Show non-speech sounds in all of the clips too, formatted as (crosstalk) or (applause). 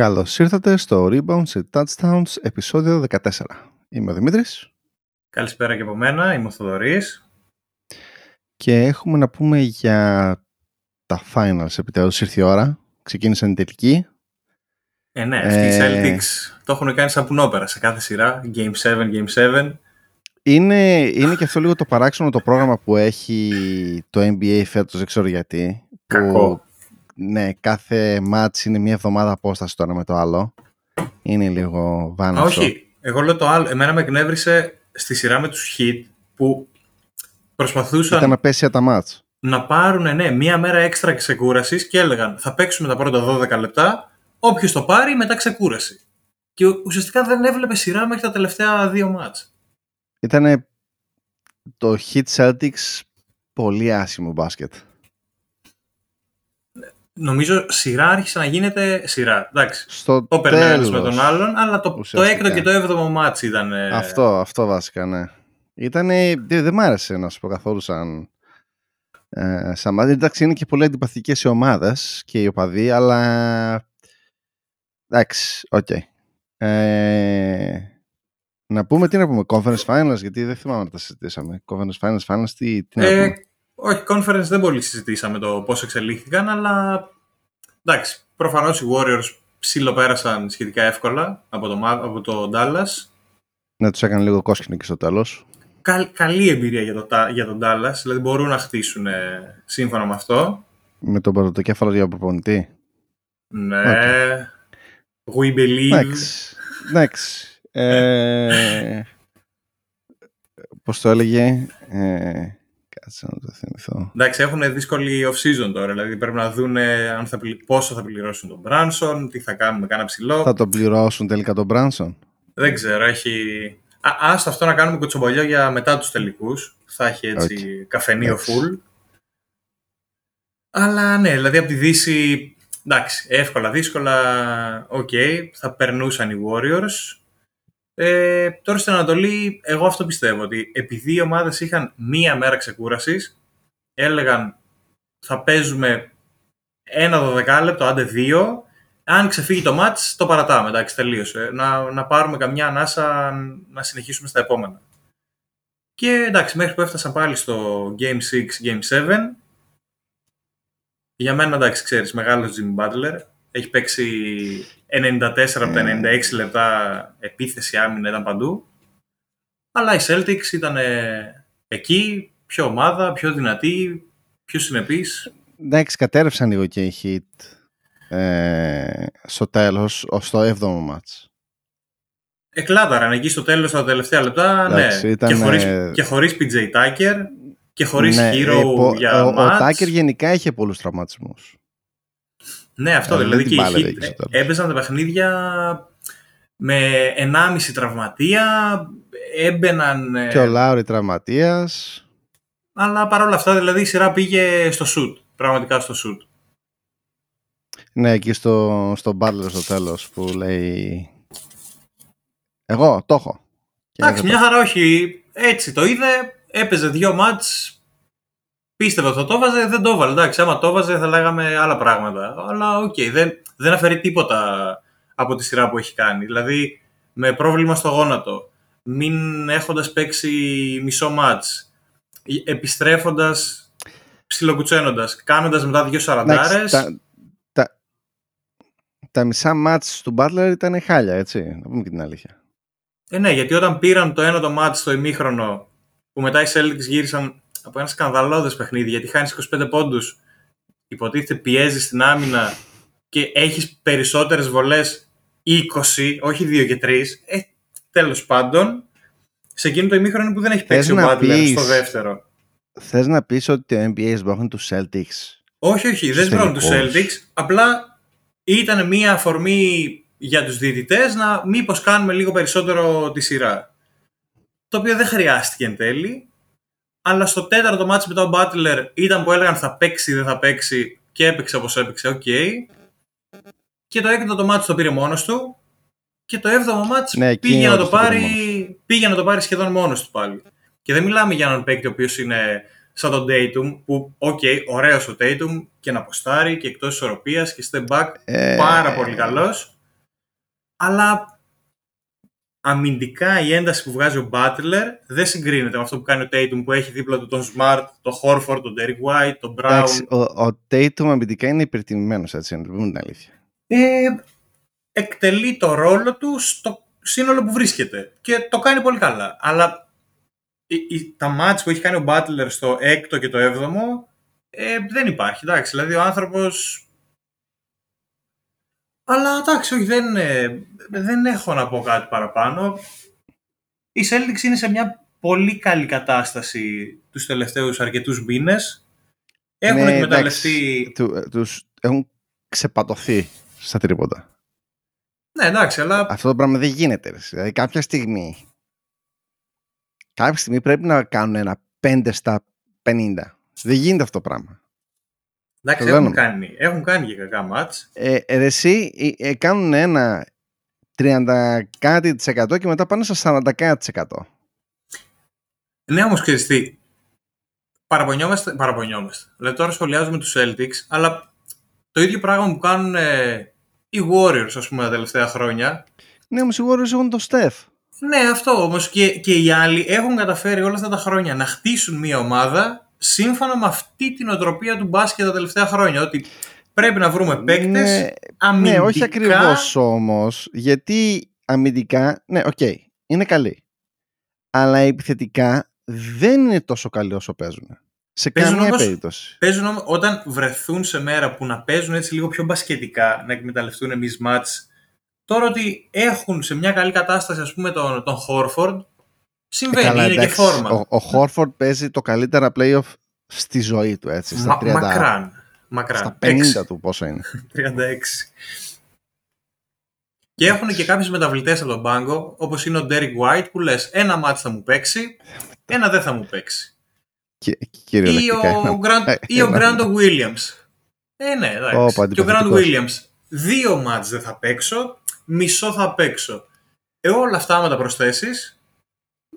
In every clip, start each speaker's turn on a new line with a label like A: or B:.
A: Καλώς ήρθατε στο Rebound σε Touchdowns επεισόδιο 14. Είμαι ο Δημήτρης.
B: Καλησπέρα και από μένα, είμαι ο Θοδωρής.
A: Και έχουμε να πούμε για τα finals. Επιτέλους ήρθε η ώρα. Ξεκίνησαν οι τελικοί.
B: Ε, ναι, αυτοί οι Celtics το έχουν κάνει σαν πουνόπερα σε κάθε σειρά. Game 7, Game 7.
A: Είναι, είναι και αυτό λίγο το παράξενο το πρόγραμμα που έχει το NBA φέτος, δεν ξέρω γιατί.
B: Κακό.
A: Ναι, κάθε match είναι μια εβδομάδα απόσταση το ένα με το άλλο. Είναι λίγο βάνο.
B: Όχι, εγώ λέω το άλλο. Εμένα με εκνεύρισε στη σειρά με τους Heat που προσπαθούσαν
A: Ήταν να πέσει τα match.
B: να πάρουν ναι, μία μέρα έξτρα ξεκούρασης και έλεγαν θα παίξουμε τα πρώτα 12 λεπτά, όποιος το πάρει μετά ξεκούραση. Και ουσιαστικά δεν έβλεπε σειρά μέχρι τα τελευταία δύο μάτς.
A: Ήταν το Heat Celtics πολύ άσχημο μπάσκετ.
B: Νομίζω σειρά άρχισε να γίνεται σειρά. Εντάξει.
A: Στο
B: Το περνάει ένας
A: τέλος,
B: με τον άλλον, αλλά το, το
A: ουσιαστικά.
B: έκτο και το έβδομο ματς ήταν. ε,
A: Αυτό, αυτό βασικά, ναι. Ήτανε, δεν, δεν μ' άρεσε να σου πω καθόλου σαν, ε, σαν ματς. Εντάξει, είναι και πολύ αντιπαθικές οι ομάδες και οι οπαδοί, αλλά εντάξει, οκ. Ε, να πούμε τι να πούμε, Conference Finals, γιατί δεν θυμάμαι να τα συζητήσαμε. Conference Finals, Finals, τι, τι να
B: Ε,
A: πούμε.
B: Όχι, conference δεν πολύ συζητήσαμε το πώς εξελίχθηκαν, αλλά εντάξει, προφανώς οι Warriors ψιλοπέρασαν σχετικά εύκολα από το, Μα- από το Dallas.
A: Να τους έκανε λίγο κόσκινο και στο τέλος.
B: Καλ- καλή εμπειρία για, το, Τα- για τον Dallas, δηλαδή μπορούν να χτίσουν ε, σύμφωνα με αυτό.
A: Με τον πρωτοκέφαλο για προπονητή.
B: Ναι. We believe.
A: Εντάξει. Εντάξει. Ε, (laughs) πώς το έλεγε. Ε, κάτσε να το θυμηθώ.
B: Εντάξει, έχουν δύσκολη off-season τώρα. Δηλαδή πρέπει να δουν αν θα, πλη- πόσο θα πληρώσουν τον Branson, τι θα κάνουν με κάνα ψηλό.
A: Θα τον πληρώσουν τελικά τον Μπράνσον;
B: Δεν ξέρω, έχει. Α, άστα αυτό να κάνουμε κοτσομπολιό για μετά τους τελικούς. Θα έχει έτσι καφενείο
A: Εντάξει.
B: full. Αλλά ναι, δηλαδή από τη Δύση, εντάξει, εύκολα, δύσκολα, οκ, θα περνούσαν οι Warriors. Ε, τώρα στην Ανατολή, εγώ αυτό πιστεύω, ότι επειδή οι ομάδες είχαν μία μέρα ξεκούρασης, έλεγαν θα παίζουμε ένα δωδεκάλεπτο, άντε δύο, αν ξεφύγει το ματς, το παρατάμε, εντάξει, τελείωσε. Να, να πάρουμε καμιά ανάσα να συνεχίσουμε στα επόμενα. Και εντάξει, μέχρι που έφτασαν πάλι στο Game 6, Game 7, για μένα εντάξει, ξέρεις, μεγάλος Jimmy Butler, έχει παίξει 94 από τα 96 λεπτά επίθεση άμυνα, ήταν παντού. Αλλά οι Celtics ήταν ε, εκεί, πιο ομάδα, πιο δυνατή, πιο συνεπής.
A: Εντάξει, κατέρευσαν λίγο και οι Heat ε, στο τέλος, ως το 7ο μάτς.
B: Εκλάταραν εκεί στο τέλος τα τελευταία λεπτά,
A: Εντάξει,
B: ναι.
A: ήταν,
B: και, χωρίς,
A: ε,
B: και χωρίς PJ Tucker και χωρίς
A: Ναι,
B: Hero
A: ε, πο-
B: για
A: ο, ο
B: μάτς.
A: Τάκερ γενικά είχε πολλούς τραυματισμούς.
B: Ναι, αυτό
A: Ε,
B: δηλαδή
A: δεν
B: και
A: την
B: οι
A: πάλευε
B: Heat
A: εκεί στο τέλος.
B: έπαιζαν τα παιχνίδια με 1,5 τραυματία, έμπαιναν... ε,
A: Και ο Λάουρι τραυματίας.
B: Αλλά παρόλα αυτά δηλαδή η σειρά πήγε στο shoot, πραγματικά στο shoot.
A: Ναι, εκεί στο, στο Butler στο τέλος που λέει Εγώ το έχω. Και
B: Εντάξει,
A: δεν το-
B: μια χαρά όχι. Έτσι το είδε, έπαιζε δύο ματς, πίστευε ότι θα το 'βαζε, δεν το έβαλε. Εντάξει, άμα το 'βαζε θα λέγαμε άλλα πράγματα. Αλλά οκ, δεν, δεν αφαιρεί τίποτα από τη σειρά που έχει κάνει. Δηλαδή, με πρόβλημα στο γόνατο, μην έχοντας παίξει μισό ματς, επιστρέφοντας, ψιλοκουτσένοντας, κάνοντας μετά δύο
A: Εντάξει,
B: σαραντάρες.
A: τα, τα, τα μισά μάτς του Butler ήταν χάλια, έτσι. Να πούμε και την αλήθεια.
B: Ε, ναι, γιατί όταν πήραν το ένα το μάτι στο ημίχρονο, που μετά οι Celtics γύρισαν από ένα σκανδαλώδες παιχνίδι, γιατί χάνεις 25 πόντους, υποτίθεται πιέζεις στην άμυνα και έχεις περισσότερες βολές 20, όχι 2 και 3, ε, τέλος πάντων, σε εκείνο το ημίχρονο που δεν έχει παίξει ο
A: να
B: Butler
A: πεις-
B: στο δεύτερο.
A: Θες να πεις ότι το NBA σμπρώχνει τους Celtics.
B: Όχι, όχι, δεν
A: Στους
B: σβρώνουν τους
A: τελικούς.
B: Celtics, απλά ήταν μία αφορμή για τους διαιτητές να μήπως κάνουμε λίγο περισσότερο τη σειρά. Το οποίο δεν χρειάστηκε εν τέλει, αλλά στο τέταρτο μάτς μετά ο Butler ήταν που έλεγαν θα παίξει ή δεν θα παίξει και έπαιξε όπως έπαιξε, οκ. Και το έκτο το μάτς το πήρε μόνος του και το έβδομο ματς
A: Ναι, εκεί
B: πήγε, να
A: όντως
B: το
A: το πήρε
B: πάρει, πήγε να το πάρει σχεδόν μόνος του πάλι. Και δεν μιλάμε για έναν παίκτη ο οποίος είναι σαν τον Tatum, που οκ, ωραίος ο Tatum και να ποστάρει και εκτός ισορροπίας και step back
A: Ε,
B: πάρα πολύ καλός. αλλά αμυντικά η ένταση που βγάζει ο Butler δεν συγκρίνεται με αυτό που κάνει ο Tatum που έχει δίπλα του τον Smart, τον Horford, τον Derek White, τον Brown. Εντάξει,
A: ο, ο Tatum αμυντικά είναι υπερτιμημένος, έτσι, να πούμε την αλήθεια.
B: Ε, εκτελεί το ρόλο του στο σύνολο που βρίσκεται και το κάνει πολύ καλά. Αλλά τα μάτς που έχει κάνει ο Butler στο 6ο και το 7ο ε, δεν υπάρχει. Εντάξει, δηλαδή ο άνθρωπος αλλά εντάξει, όχι, δεν, ε, δεν έχω να πω κάτι παραπάνω. Η Celtics είναι σε μια πολύ καλή κατάσταση τους τελευταίους αρκετούς μήνες. Έχουν ναι, εκμεταλλευτεί...
A: Του, τους έχουν ξεπατωθεί στα τρίποτα.
B: Ναι, εντάξει, αλλά...
A: Αυτό το πράγμα δεν γίνεται. Δηλαδή κάποια στιγμή... Κάποια στιγμή πρέπει να κάνουν ένα 5 στα 50. Δεν γίνεται αυτό το πράγμα.
B: Εντάξει, έχουν κάνει, έχουν κάνει και κακά μάτς.
A: Ε, ε, εσύ ε, ε, κάνουν ένα 30 κάτι της εκατό και μετά πάνε στα 40 κάτι της εκατό.
B: Ναι, όμως ξέρεις τι, παραπονιόμαστε, παραπονιόμαστε. Δηλαδή τώρα σχολιάζουμε τους Celtics, αλλά το ίδιο πράγμα που κάνουν ε, οι Warriors, ας πούμε, τα τελευταία χρόνια.
A: Ναι, όμως οι Warriors έχουν το Steph.
B: Ναι, αυτό όμως και, και οι άλλοι έχουν καταφέρει όλα αυτά τα χρόνια να χτίσουν μια ομάδα σύμφωνα με αυτή τη νοοτροπία του μπάσκετ τα τελευταία χρόνια. Ότι πρέπει να βρούμε παίκτες ναι, αμυντικά.
A: Ναι, όχι ακριβώς όμως. Γιατί αμυντικά, ναι, OK, okay, είναι καλή. Αλλά επιθετικά δεν είναι τόσο καλή όσο παίζουν. Σε παίζουν καμία όμως, περίπτωση.
B: Παίζουν όμως, όταν βρεθούν σε μέρα που να παίζουν έτσι λίγο πιο μπασκετικά, να εκμεταλλευτούν εμείς μάτς, τώρα ότι έχουν σε μια καλή κατάσταση ας πούμε τον, τον Χόρφορντ, Συμβαίνει, ε, καλά, είναι εντάξει, και φόρμα.
A: Ο, ο Χόρφορντ παίζει το καλύτερα playoff στη ζωή του, έτσι, στα Μα, 30,
B: μακράν, μακράν.
A: Στα 50 6. του πόσο είναι. (laughs)
B: 36. Και έχουν και κάποιε μεταβλητές από τον πάγκο, όπως είναι ο Derek White, που λες: Ένα μάτι θα μου παίξει, ένα δεν θα μου παίξει.
A: Και,
B: ή ο, Grant, ή ο Grant Williams. Ε, ναι, εντάξει. και ο Grant Williams. Δύο μάτς δεν θα παίξω, μισό θα παίξω. Ε, όλα αυτά, άμα τα προσθέσεις,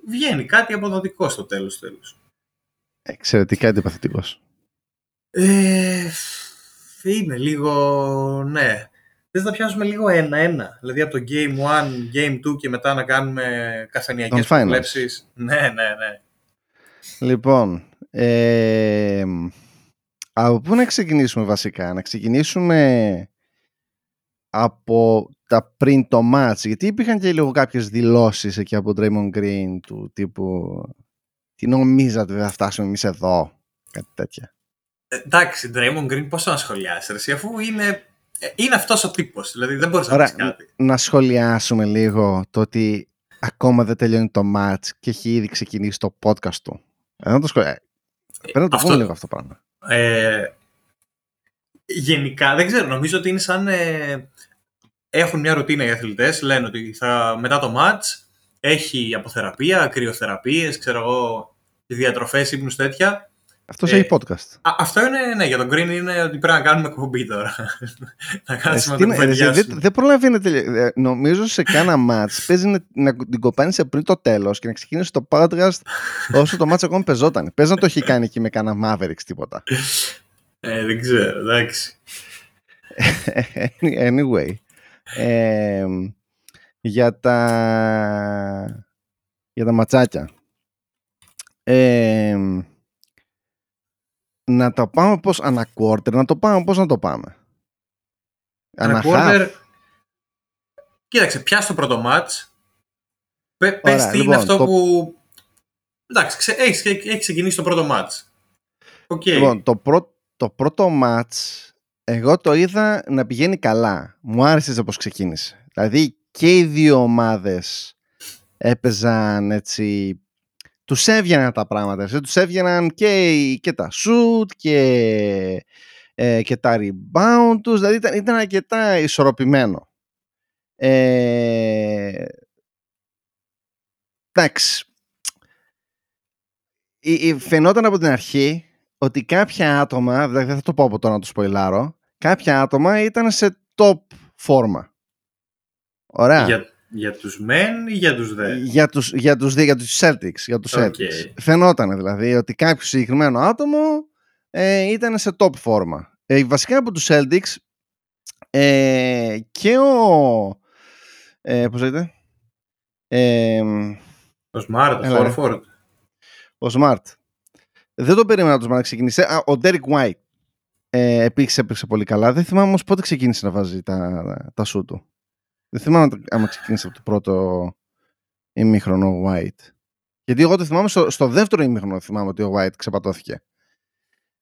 B: βγαίνει κάτι αποδοτικό στο τέλος τέλος.
A: Εξαιρετικά αντιπαθητικός.
B: Ε, είναι λίγο, ναι. Δεν θα πιάσουμε λίγο ένα-ένα. Δηλαδή από το Game 1, Game 2 και μετά να κάνουμε καθενιακές προβλέψεις. Ναι, ναι, ναι.
A: Λοιπόν, ε, από πού να ξεκινήσουμε βασικά. Να ξεκινήσουμε από τα πριν το match, γιατί υπήρχαν και λίγο κάποιες δηλώσεις εκεί από Draymond Green του τύπου τι νομίζατε δεν θα φτάσουμε εμείς εδώ, κάτι τέτοια.
B: Ε, εντάξει, Draymond Green πώς να σχολιάσεις, εσύ, αφού είναι, ε, είναι αυτός ο τύπος, δηλαδή δεν μπορείς να πεις κάτι.
A: Να σχολιάσουμε λίγο το ότι ακόμα δεν τελειώνει το match και έχει ήδη ξεκινήσει το podcast του. Ε, να το σχολιάσουμε. Πρέπει να το αυτό... πούμε λίγο αυτό το πράγμα.
B: Ε, γενικά, δεν ξέρω, νομίζω ότι είναι σαν έχουν μια ρουτίνα οι αθλητές, λένε ότι θα, μετά το match έχει αποθεραπεία, κρυοθεραπείες, ξέρω εγώ, διατροφές, ύπνους τέτοια.
A: Αυτός ε, έχει podcast.
B: Α, αυτό είναι, ναι, για τον Green είναι ότι πρέπει να κάνουμε εκπομπή τώρα. (laughs) να κάτσουμε να το
A: Δεν δε προλαβαίνετε. Ε, νομίζω σε κάνα match παίζει να, να την κοπάνεις πριν το τέλος και να ξεκινήσει το podcast όσο το match ακόμα πεζόταν. Πες να το έχει κάνει εκεί με κάνα Mavericks τίποτα. (laughs)
B: Ε, δεν ξέρω, εντάξει. (laughs)
A: anyway για τα για τα ματσάκια. να το πάμε πώς ανά να το πάμε πώς να το πάμε;
B: Ανά quarter, κοίταξε, πιάσ' το πρώτο μάτς, πες τι είναι λοιπόν, αυτό που... Εντάξει, έχεις, έχεις ξεκινήσει το πρώτο μάτς. Okay.
A: Λοιπόν, το, πρω, το πρώτο μάτς εγώ το είδα να πηγαίνει καλά. Μου άρεσες πώς ξεκίνησε. Δηλαδή και οι δύο ομάδες έπαιζαν έτσι... Τους έβγαιναν τα πράγματα. Έτσι. Τους έβγαιναν και, και τα shoot και, ε, και τα rebound τους. Δηλαδή ήταν, ήταν αρκετά ισορροπημένο. Ε, εντάξει. Φαινόταν από την αρχή ότι κάποια άτομα, δηλαδή δεν θα το πω από τώρα να το σποιλάρω, κάποια άτομα ήταν σε top φόρμα. Ωραία.
B: Για, για τους μεν ή για τους δε;
A: Για τους, για τους, για τους Celtics. Για τους okay. Celtics. Φαινόταν δηλαδή ότι κάποιο συγκεκριμένο άτομο ε, ήταν σε top φόρμα. Ε, βασικά από τους Celtics ε, και ο Ε, πώς λέγεται; Ε,
B: Ο Smart, ο
A: Έλα, ρε.
B: Horford.
A: ο Smart. Δεν το περίμενα το Smart να ξεκινήσει. Α, ο Derek White. Ε, επίσης έπαιξε πολύ καλά. Δεν θυμάμαι όμως πότε ξεκίνησε να βάζει τα, τα σου του. Δεν θυμάμαι άμα ξεκίνησε από το πρώτο ημίχρονο ο White. Γιατί εγώ το θυμάμαι στο, στο δεύτερο ημίχρονο θυμάμαι ότι ο White ξεπατώθηκε.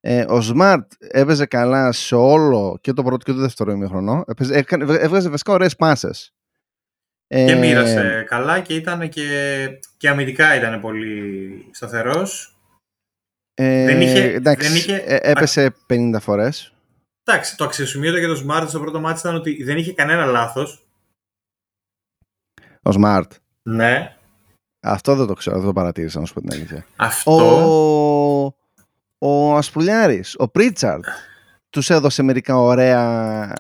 A: Ε, ο Smart έπαιζε καλά σε όλο και το πρώτο και το δεύτερο ημίχρονο. Έπαιζε, έκανε, έβγαζε βασικά ωραίες πάσες. Ε,
B: Και μοίρασε καλά και ήταν και, και αμυντικά ήταν πολύ σταθερός.
A: Ε,
B: δεν είχε-
A: εντάξει,
B: δεν είχε-
A: ε, έπεσε 50 φορές.
B: Εντάξει, το αξιοσημείωτο για το Smart στο πρώτο μάτι ήταν ότι δεν είχε κανένα λάθος.
A: Ο Smart.
B: Ναι.
A: Αυτό δεν το ξέρω, δεν το παρατήρησα να σου πω την αλήθεια.
B: Αυτό.
A: Ο, ο Ασπουλιάρης, ο Πρίτσαρντ, τους έδωσε μερικά ωραία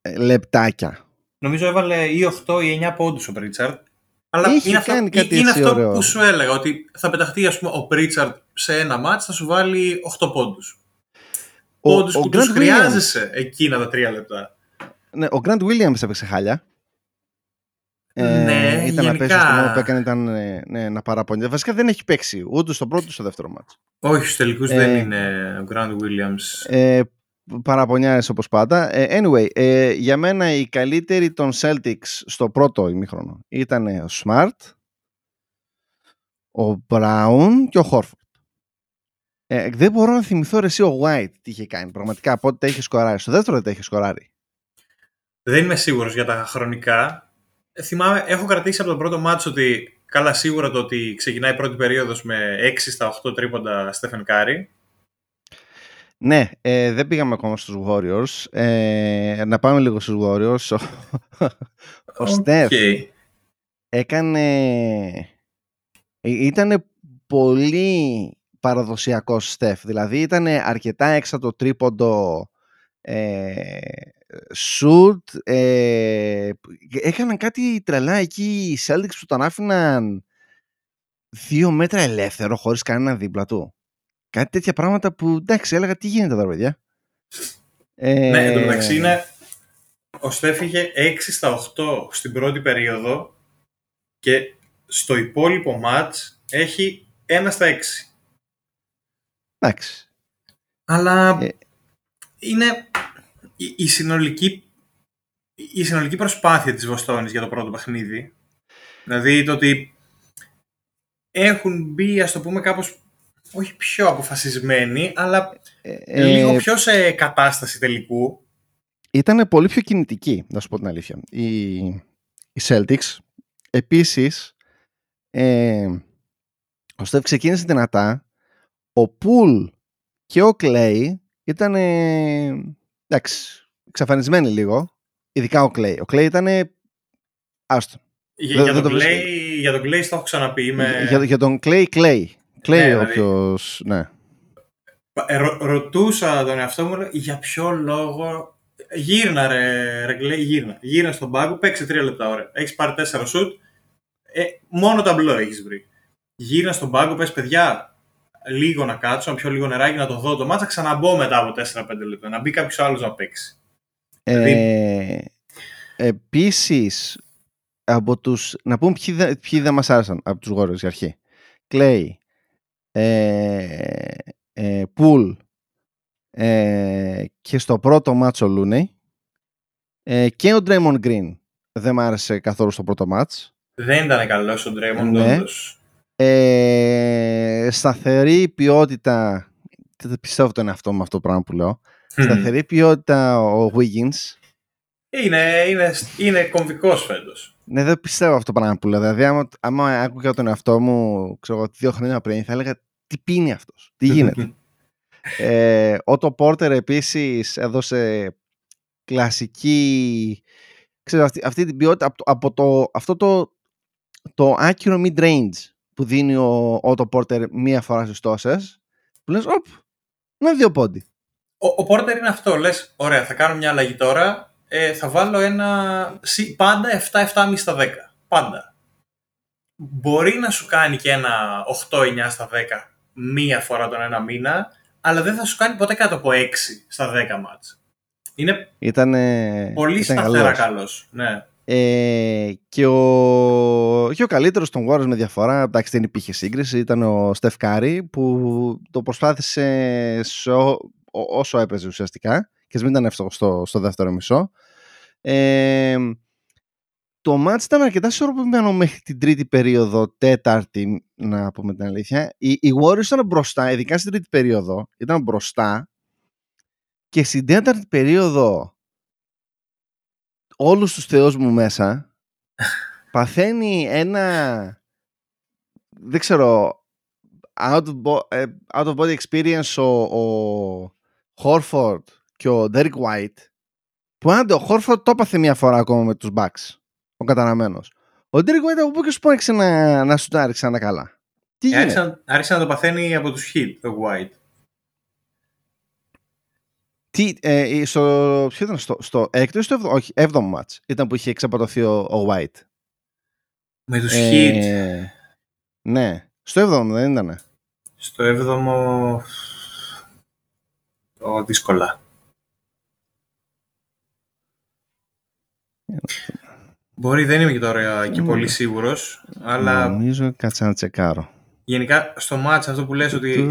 A: ε, λεπτάκια.
B: Νομίζω έβαλε ή 8 ή 9 πόντους ο Πρίτσαρτ. Αλλά
A: Είχε
B: είναι αυτό,
A: κάνει κάτι
B: είναι
A: έτσι
B: αυτό
A: ωραίο.
B: που σου έλεγα, ότι θα πεταχτεί ας πούμε, ο Πρίτσαρτ σε ένα μάτς, θα σου βάλει 8 πόντους.
A: Ο,
B: Πόντους
A: ο
B: που τους
A: Grant Williams,
B: χρειάζεσαι εκείνα τα τρία λεπτά.
A: ναι, ο Grant Williams έπαιξε χάλια.
B: Ναι,
A: ήταν να
B: γενικά.
A: παίξει στο μόνο που έκανε ήταν ε, ναι, να παραπονιέται. Βασικά δεν έχει παίξει ούτε στο πρώτο ούτε στο δεύτερο μάτς.
B: Όχι, στους τελικούς
A: Ε,
B: δεν είναι ο Grant Williams.
A: Ε, παραπονιάρες όπως πάντα. Ε, anyway, ε, για μένα η καλύτερη των Celtics στο πρώτο ημίχρονο ήταν ο Smart, ο Brown και ο Horford. Ε, δεν μπορώ να θυμηθώ ρε εσύ ο White τι είχε κάνει. Πραγματικά πότε τα είχε σκοράρει. Στο δεύτερο δεν τα είχε σκοράρει.
B: Δεν είμαι σίγουρος για τα χρονικά. Ε, Θυμάμαι, έχω κρατήσει από το πρώτο ματς το ότι καλά σίγουρα το ότι ξεκινάει η πρώτη περίοδος με 6 στα 8 τρίποντα Στέφεν Κάρι.
A: Ναι, ε, δεν πήγαμε ακόμα στους Warriors. Ε, να πάμε λίγο στους Warriors. Ο, ο Steph
B: OK.
A: έκανε... Ήταν πολύ παραδοσιακός Στεφ. Δηλαδή ήταν αρκετά έξω το τρίποντο ε, σουτ. Ε, έκαναν κάτι τρελά εκεί οι Celtics που τον άφηναν δύο μέτρα ελεύθερο χωρίς κανένα δίπλα του. Κάτι τέτοια πράγματα που εντάξει έλεγα τι γίνεται εδώ παιδιά. Ε,
B: Ναι, εν τω μεταξύ είναι. Ο Στέφ είχε 6 στα 8 στην πρώτη περίοδο και στο υπόλοιπο μάτς έχει 1 στα 6.
A: Εντάξει.
B: Αλλά
A: Ε.
B: είναι η, η συνολική η συνολική προσπάθεια της Βοστόνης για το πρώτο παιχνίδι. Δηλαδή το ότι έχουν μπει, ας το πούμε, κάπως όχι πιο αποφασισμένοι, αλλά
A: Ε,
B: λίγο
A: ε,
B: πιο σε κατάσταση τελικού.
A: ήταν πολύ πιο κινητική, να σου πω την αλήθεια. Οι, οι Celtics, επίσης, ε, ο Στεφ ξεκίνησε δυνατά, ο Πουλ και ο Κλέη ήταν, ε, εντάξει, εξαφανισμένοι λίγο, ειδικά ο Κλέη. Ο Κλέη ήταν, άστο.
B: Για,
A: Δεν-
B: για,
A: δεν
B: τον
A: το
B: Clay, για τον Clay το έχω ξαναπεί. Είμαι...
A: Για, για τον Κλέη, Κλέη. Κλέη
B: Ναι, δηλαδή.
A: όποιος, ναι.
B: Ε, ρω- ρωτούσα τον εαυτό μου λέω, για ποιο λόγο. Γύρνα ρε, ρε Clay, γύρνα. Γύρνα στον πάγκο, παίξε τρία λεπτά ώρα. Έχεις πάρει τέσσερα σουτ. Ε, μόνο ταμπλό έχεις βρει. Γύρνα στον πάγκο, πες παιδιά, λίγο να κάτσω, να πιω λίγο νεράκι, να το δω το μάτσα, ξαναμπω μετά από 4-5 λεπτά. Να μπει κάποιος άλλος να παίξει. Δηλαδή-
A: Ε, επίσης, από τους, να πούμε ποιοι, δε- ποιοι δεν μας άρεσαν από τους Warriors για αρχή. Clay, ε, ε, Poole ε, και στο πρώτο μάτσο ο Looney ε, και ο Draymond Green δεν μ' άρεσε καθόλου στο πρώτο μάτς.
B: Δεν ήταν καλός ο Ντρέμον,
A: Ναι.
B: όντως.
A: Ε, σταθερή ποιότητα δεν πιστεύω τον εαυτό μου αυτό το πράγμα που λέω. Σταθερή ποιότητα ο Wiggins
B: Είναι, είναι, είναι κομβικός φέτος.
A: Ναι, δεν πιστεύω αυτό το πράγμα που λέω. Δηλαδή, άμα, άμα άκουγα τον εαυτό μου, ξέρω εγώ, δύο χρόνια πριν, θα έλεγα τι πίνει αυτός, τι γίνεται. ε, ο το Πόρτερ επίσης έδωσε κλασική, ξέρω, αυτή, αυτή την ποιότητα από, το- από το, αυτό το, το άκυρο mid-range που δίνει ο Ότο Πόρτερ μία φορά στις τόσες, που λες, οπ, να δύο πόντι.
B: Ο, ο Πόρτερ είναι αυτό. Λες, ωραία, θα κάνω μια αλλαγή τώρα. Ε, θα βάλω ένα. σι- Πάντα 7-7,5 στα 10. Πάντα. Μπορεί να σου κάνει και ένα 8-9 στα 10 μία φορά τον ένα μήνα, αλλά δεν θα σου κάνει ποτέ κάτω από 6 στα 10 μάτς. Είναι
A: Ήταν,
B: πολύ
A: ήταν
B: σταθερά
A: καλός.
B: καλός. Ναι.
A: Ε, και, ο, και ο καλύτερος των Warriors με διαφορά, εντάξει δεν υπήρχε σύγκριση, ήταν ο Στεφ Κάρη που το προσπάθησε όσο έπαιζε ουσιαστικά και μην ήταν εύστοχο στο, στο δεύτερο μισό. Ε, το μάτς ήταν αρκετά ισορροπημένο μέχρι την τρίτη περίοδο, τέταρτη να πούμε την αλήθεια. Οι, οι Warriors ήταν μπροστά, ειδικά στην τρίτη περίοδο, ήταν μπροστά και στην τέταρτη περίοδο όλους τους θεούς μου μέσα (laughs) παθαίνει ένα δεν ξέρω out of, ε, out of body experience ο, ο Horford και ο Derek White που άντε ο Horford το έπαθε μια φορά ακόμα με τους Bucks ο καταραμένος ο Derek White από πού και σου πω άρχισε να, να σου τα ξανά καλά;
B: Τι άρχισε, άρχισε να το παθαίνει από τους Heat ο White
A: τι, ε, στο, ποιο ήταν, στο, στο έκτος ή στο έβδομο, όχι, έβδομο μάτς ήταν που είχε εξαπατωθεί ο, ο White;
B: Με τους ε,
A: Ναι, στο έβδομο δεν ήτανε;
B: Στο έβδομο... Το δύσκολα. Μπορεί, δεν είμαι και τώρα και πολύ σίγουρος, αλλά...
A: Νομίζω, κάτσε να τσεκάρω
B: γενικά στο μάτς αυτό που λες ότι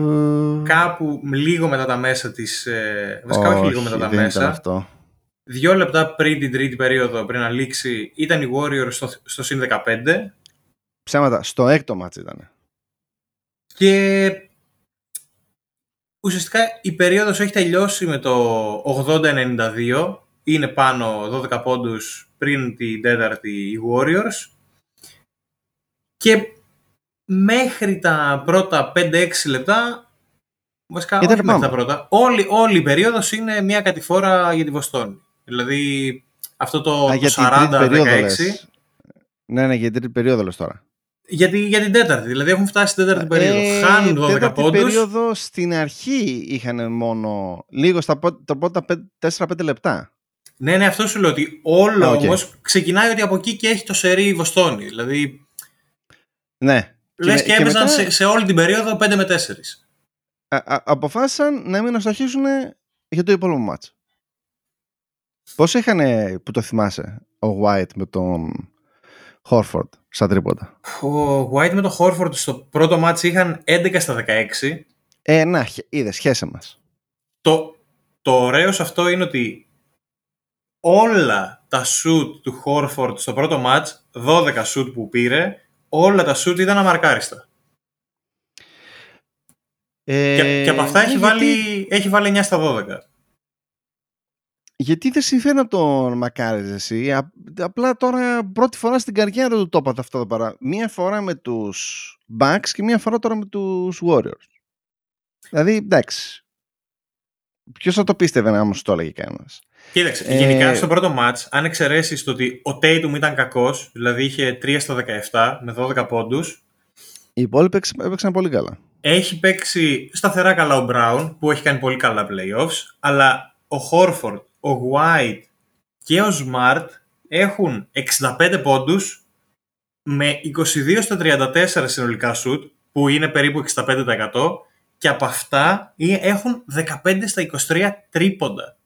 B: κάπου λίγο μετά τα μέσα της, ε, βασικά όχι, λίγο μετά τα μέσα, αυτό. δύο λεπτά πριν την τρίτη περίοδο, πριν να λήξει, ήταν οι Warriors στο, στο συν 15.
A: Ψέματα, στο έκτο μάτς ήταν.
B: Και ουσιαστικά η περίοδος έχει τελειώσει με το 80-92, είναι πάνω 12 πόντους πριν την τέταρτη οι Warriors και μέχρι τα πρώτα 5-6 λεπτά, βασικά Ήταν όχι μέχρι τα πρώτα, όλη, όλη η περίοδος είναι μια κατηφόρα για τη Βοστόνη. Δηλαδή αυτό το, 40-16...
A: Ναι, ναι, για την τρίτη περίοδο λες τώρα.
B: Για, για την τέταρτη, δηλαδή έχουν φτάσει στην τέταρτη ε, περίοδο. Χάνουν 12 τέταρτη πόντους.
A: περίοδο στην αρχή είχαν μόνο λίγο στα τα πρώτα 4-5 λεπτά.
B: Ναι, ναι, αυτό σου λέω ότι όλο okay. όμως ξεκινάει ότι από εκεί και έχει το σερί η Βοστόνη. Δηλαδή...
A: Ναι,
B: Λες και, έπαιζαν σε, σε, όλη την περίοδο 5 με 4.
A: Α, αποφάσισαν να μην αστοχήσουν για το υπόλοιπο μάτς. Πώς είχαν που το θυμάσαι ο White με τον Χόρφορντ στα τρίποτα.
B: Ο White με τον Χόρφορντ στο πρώτο μάτς είχαν 11 στα 16.
A: Ε, να, είδες, σχέσε μας.
B: Το, το ωραίος σε αυτό είναι ότι όλα τα shoot του Χόρφορντ στο πρώτο μάτς, 12 shoot που πήρε, όλα τα σουτ ήταν αμαρκάριστα. Ε, και, και από αυτά έχει, βάλει, έχει βάλει 9 στα 12.
A: Γιατί δεν συμφέρει να τον μακάριζε εσύ. Απλά τώρα πρώτη φορά στην καριέρα του το έπαθε αυτό το παρά. Μία φορά με τους Bucks και μία φορά τώρα με τους Warriors. Δηλαδή, εντάξει. Ποιος θα το πίστευε να μου το έλεγε κανένας;
B: Κοίταξε, ε... γενικά στο πρώτο match, αν εξαιρέσεις το ότι ο Tatum ήταν κακός, δηλαδή είχε 3 στα 17 με 12 πόντους.
A: Οι υπόλοιποι έπαιξαν πολύ καλά.
B: Έχει παίξει σταθερά καλά ο Brown, που έχει κάνει πολύ καλά playoffs, αλλά ο Horford, ο White και ο Smart έχουν 65 πόντους με 22 στα 34 συνολικά σουτ, που είναι περίπου 65% και από αυτά έχουν 15 στα 23 τρίποντα.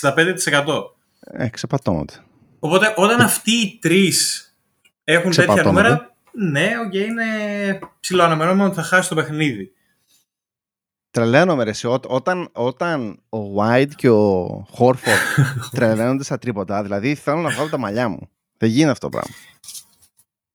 B: 65%.
A: Ε, ξεπατώμαται.
B: Οπότε όταν αυτοί οι τρεις έχουν τέτοια νούμερα, ναι, OK, okay, είναι ψιλοαναμενόμενο ότι θα χάσει το παιχνίδι.
A: Τρελαίνομαι ρε, όταν, όταν ο White και ο Horford (laughs) τρελαίνονται στα τρίποτα, δηλαδή θέλω να βγάλω τα μαλλιά μου. Δεν γίνεται αυτό το πράγμα.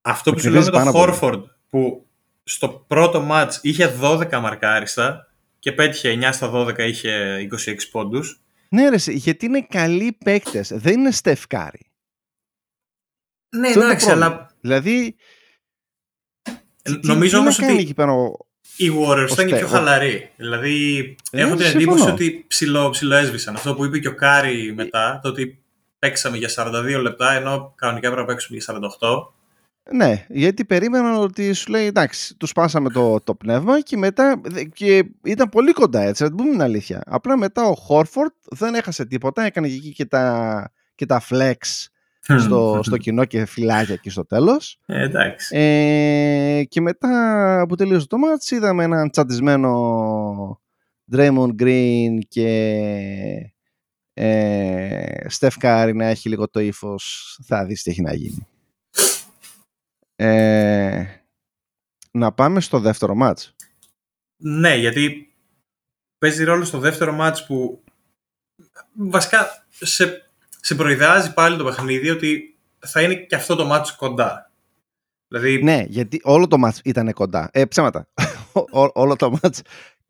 B: Αυτό που σου λέω με τον Horford, που στο πρώτο ματς είχε 12 αμαρκάριστα και πέτυχε 9 στα 12, είχε 26 πόντους.
A: Ναι ρε, γιατί είναι καλοί παίκτες, δεν είναι Στεφ Κάρι.
B: Ναι, εντάξει, αλλά...
A: Δηλαδή,
B: νομίζω όμως ότι οι Warriors ήταν και πιο χαλαροί. Δηλαδή, ε, έχω την εντύπωση ότι ψιλο-, ψιλοέσβησαν. Αυτό που είπε και ο Κάρι μετά, το ότι παίξαμε για 42 λεπτά, ενώ κανονικά έπρεπε να παίξουμε για 48.
A: Ναι, γιατί περίμεναν ότι σου λέει εντάξει, τους σπάσαμε το, το πνεύμα και μετά. και ήταν πολύ κοντά έτσι, να πούμε την αλήθεια. Απλά μετά ο Χόρφορντ δεν έχασε τίποτα, έκανε εκεί και τα, και τα flex στο, στο κοινό και φυλάκια εκεί στο τέλος.
B: Ε, εντάξει.
A: Ε, και μετά που τελείωσε το ματς είδαμε έναν τσαντισμένο Draymond Green και ε, Στεφ Κάρι να έχει λίγο το ύφος, θα δεις τι έχει να γίνει. Ε, να πάμε στο δεύτερο μάτς.
B: Ναι, γιατί παίζει ρόλο στο δεύτερο μάτς που βασικά σε, σε προειδάζει πάλι το παιχνίδι ότι θα είναι και αυτό το μάτς κοντά.
A: Δηλαδή... Ναι, γιατί όλο το μάτς ήταν κοντά. Ε, ψέματα. (laughs) όλο το μάτς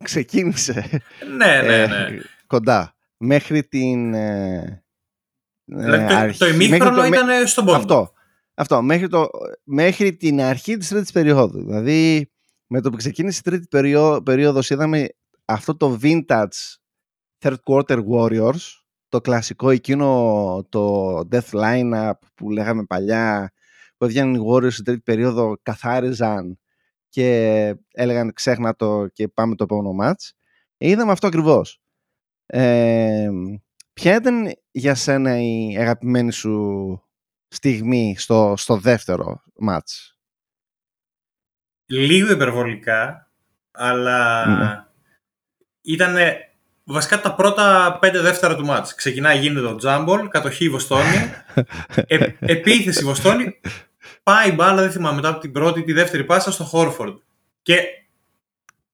A: ξεκίνησε
B: ναι, ναι, ναι.
A: Ε, κοντά. Μέχρι την... Ε,
B: δηλαδή, το, αρχή, το ημίχρονο ήταν στον πόντο.
A: Αυτό. Αυτό. Μέχρι, το, μέχρι την αρχή της τρίτης περίοδου. Δηλαδή, με το που ξεκίνησε η τρίτη περίοδο, περίοδος είδαμε αυτό το vintage third quarter warriors το κλασικό εκείνο το death lineup που λέγαμε παλιά που έβγαιναν οι Warriors στην τρίτη περίοδο καθάριζαν και έλεγαν ξέχνα το και πάμε το επόμενο match. Ε, είδαμε αυτό ακριβώς. Ε, ποια ήταν για σένα η αγαπημένη σου στιγμή στο, στο δεύτερο match?
B: Λίγο υπερβολικά, αλλά ναι. ήταν βασικά τα πρώτα πέντε δεύτερα του μάτς. Ξεκινάει, γίνεται το τζάμπολ, κατοχή Βοστόνη, (laughs) ε, επίθεση Βοστόνη, πάει μπάλα, δεν θυμάμαι, μετά από την πρώτη τη δεύτερη πάσα στο Χόρφορντ. Και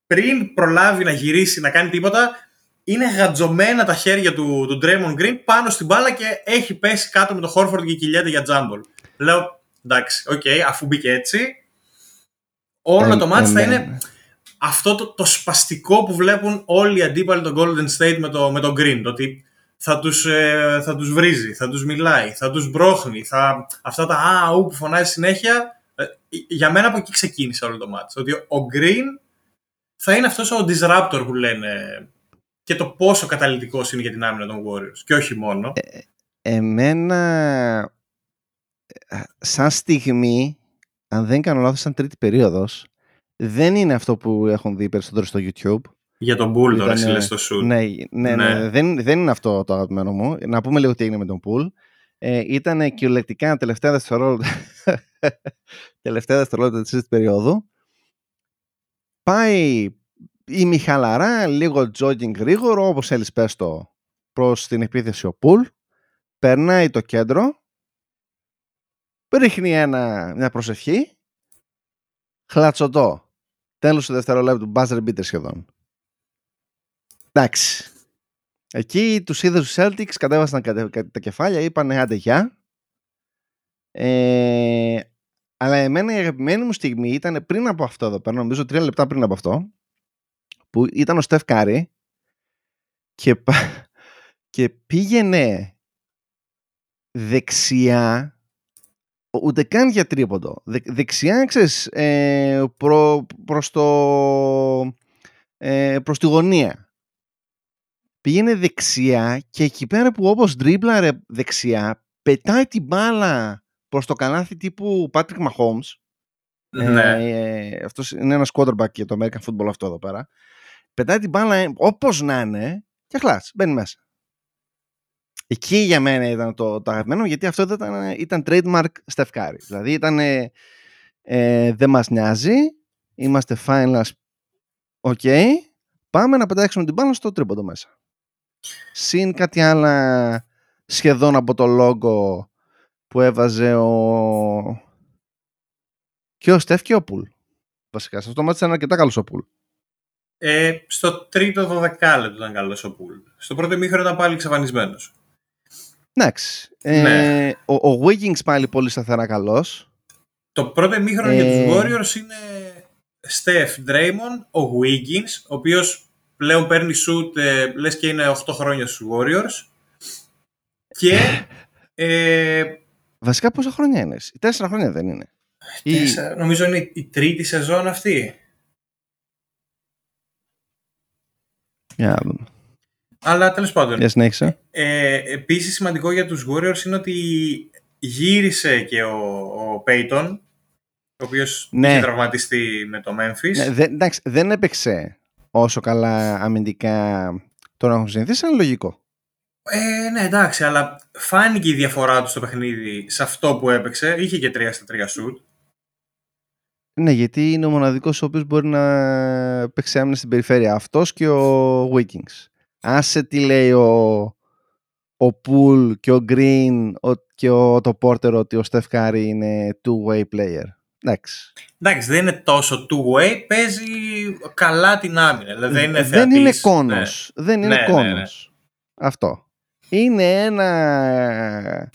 B: πριν προλάβει να γυρίσει, να κάνει τίποτα, είναι γαντζωμένα τα χέρια του, του Draymond Green πάνω στην μπάλα και έχει πέσει κάτω με το Χόρφορντ και κυλιέται για τζάμπολ. Λέω, εντάξει, OK, okay, αφού μπήκε έτσι, όλο το ματς θα είναι αυτό το, το σπαστικό που βλέπουν όλοι οι αντίπαλοι των Golden State με το, με το Green. Το ότι θα τους, ε, θα τους βρίζει, θα τους μιλάει, θα τους σπρώχνει, θα, αυτά τα α, ου που φωνάζει συνέχεια. Ε, για μένα από εκεί ξεκίνησε όλο το ματς. Ότι ο Green θα είναι αυτός ο disruptor που λένε και το πόσο καταλητικός είναι για την άμυνα των Warriors και όχι μόνο. Ε,
A: εμένα ε, σαν στιγμή αν δεν κάνω λάθος σαν τρίτη περίοδος δεν είναι αυτό που έχουν δει περισσότερο στο YouTube.
B: Για τον Bull τώρα, εσύ λες στο shoot.
A: Ναι, ναι, ναι, ναι. Δεν, δεν είναι αυτό το αγαπημένο μου. Να πούμε λίγο τι έγινε με τον Bull. Ε, ήταν κυριολεκτικά τελευταία δευτερόλεπτα, (laughs) τελευταία δευτερόλεπτα της περίοδου. Πάει η Μιχαλαρά, λίγο jogging γρήγορο, όπως θέλεις πες το, προς την επίθεση ο Πουλ. Περνάει το κέντρο, ρίχνει ένα, μια προσευχή, χλατσοτό. Τέλος του δευτερολέπτου, buzzer beater σχεδόν. Εντάξει. Εκεί τους είδε τους Celtics, κατέβασαν τα κεφάλια, είπαν άντε γεια. Ε, αλλά εμένα η αγαπημένη μου στιγμή ήταν πριν από αυτό εδώ πέρα, νομίζω τρία λεπτά πριν από αυτό, που ήταν ο Στεφ Κάρι και, και πήγαινε δεξιά ούτε καν για τρίποντο. δεξιά, ξέρεις, ε, προ, προς, το, ε, προς τη γωνία. Πήγαινε δεξιά και εκεί πέρα που όπως δρίμπλαρε δεξιά, πετάει την μπάλα προς το κανάθι τύπου Patrick Mahomes.
B: Ναι.
A: Ε, αυτός είναι ένας quarterback για το American Football αυτό εδώ πέρα. Πετάει την μπάλα ε, όπως να είναι και χλάς, μπαίνει μέσα. Εκεί για μένα ήταν το, το αγαπημένο γιατί αυτό ήταν, ήταν trademark Steph Δηλαδή ήταν ε, δεν μας νοιάζει, είμαστε finals, ok, πάμε να πετάξουμε την μπάλα στο τρίποντο μέσα. Συν κάτι άλλα σχεδόν από το logo που έβαζε ο... και ο Στεφ και ο Πουλ. Βασικά, σε αυτό το μάτι ήταν αρκετά καλός ο Πουλ.
B: Ε, στο τρίτο δωδεκάλεπτο ήταν καλός ο Πουλ. Στο πρώτο μήχρο ήταν πάλι εξαφανισμένος.
A: Εντάξει. Ε, ναι. ο, ο Wiggins πάλι πολύ σταθερά καλός.
B: Το πρώτο εμίχρονο για τους ε, Warriors είναι Steph Draymond, ο Wiggins, ο οποίος πλέον παίρνει shoot, ε, λες και είναι 8 χρόνια στους Warriors. Και... ε,
A: Βασικά πόσα χρόνια είναι, τέσσερα χρόνια δεν είναι.
B: Τέσσερα, νομίζω είναι η τρίτη σεζόν αυτή.
A: Για να δούμε.
B: Αλλά τέλος πάντων.
A: Για συνέχισε.
B: Ε, Επίσης σημαντικό για τους Warriors είναι ότι γύρισε και ο, ο Peyton, ο οποίος ναι. είχε τραυματιστεί με το Memphis.
A: Ναι, δεν, εντάξει, δεν έπαιξε όσο καλά αμυντικά τον έχουν συνηθίσει, είναι λογικό.
B: Ε, ναι, εντάξει, αλλά φάνηκε η διαφορά του στο παιχνίδι σε αυτό που έπαιξε. Είχε και 3 στα 3 σουτ.
A: Ναι, γιατί είναι ο μοναδικός ο οποίος μπορεί να παίξει άμυνα στην περιφέρεια. Αυτός και ο Wiggins. Άσε τι λέει ο, ο Πουλ και ο Green και ο, το Porter ότι ο Steph Curry είναι two-way player. Εντάξει.
B: Εντάξει, δεν είναι τόσο two-way, παίζει καλά την άμυνα. Δηλαδή δεν είναι,
A: δεν είναι κόνος. Ναι. Δεν είναι ναι, κόνος. Ναι, ναι. Αυτό. Είναι ένα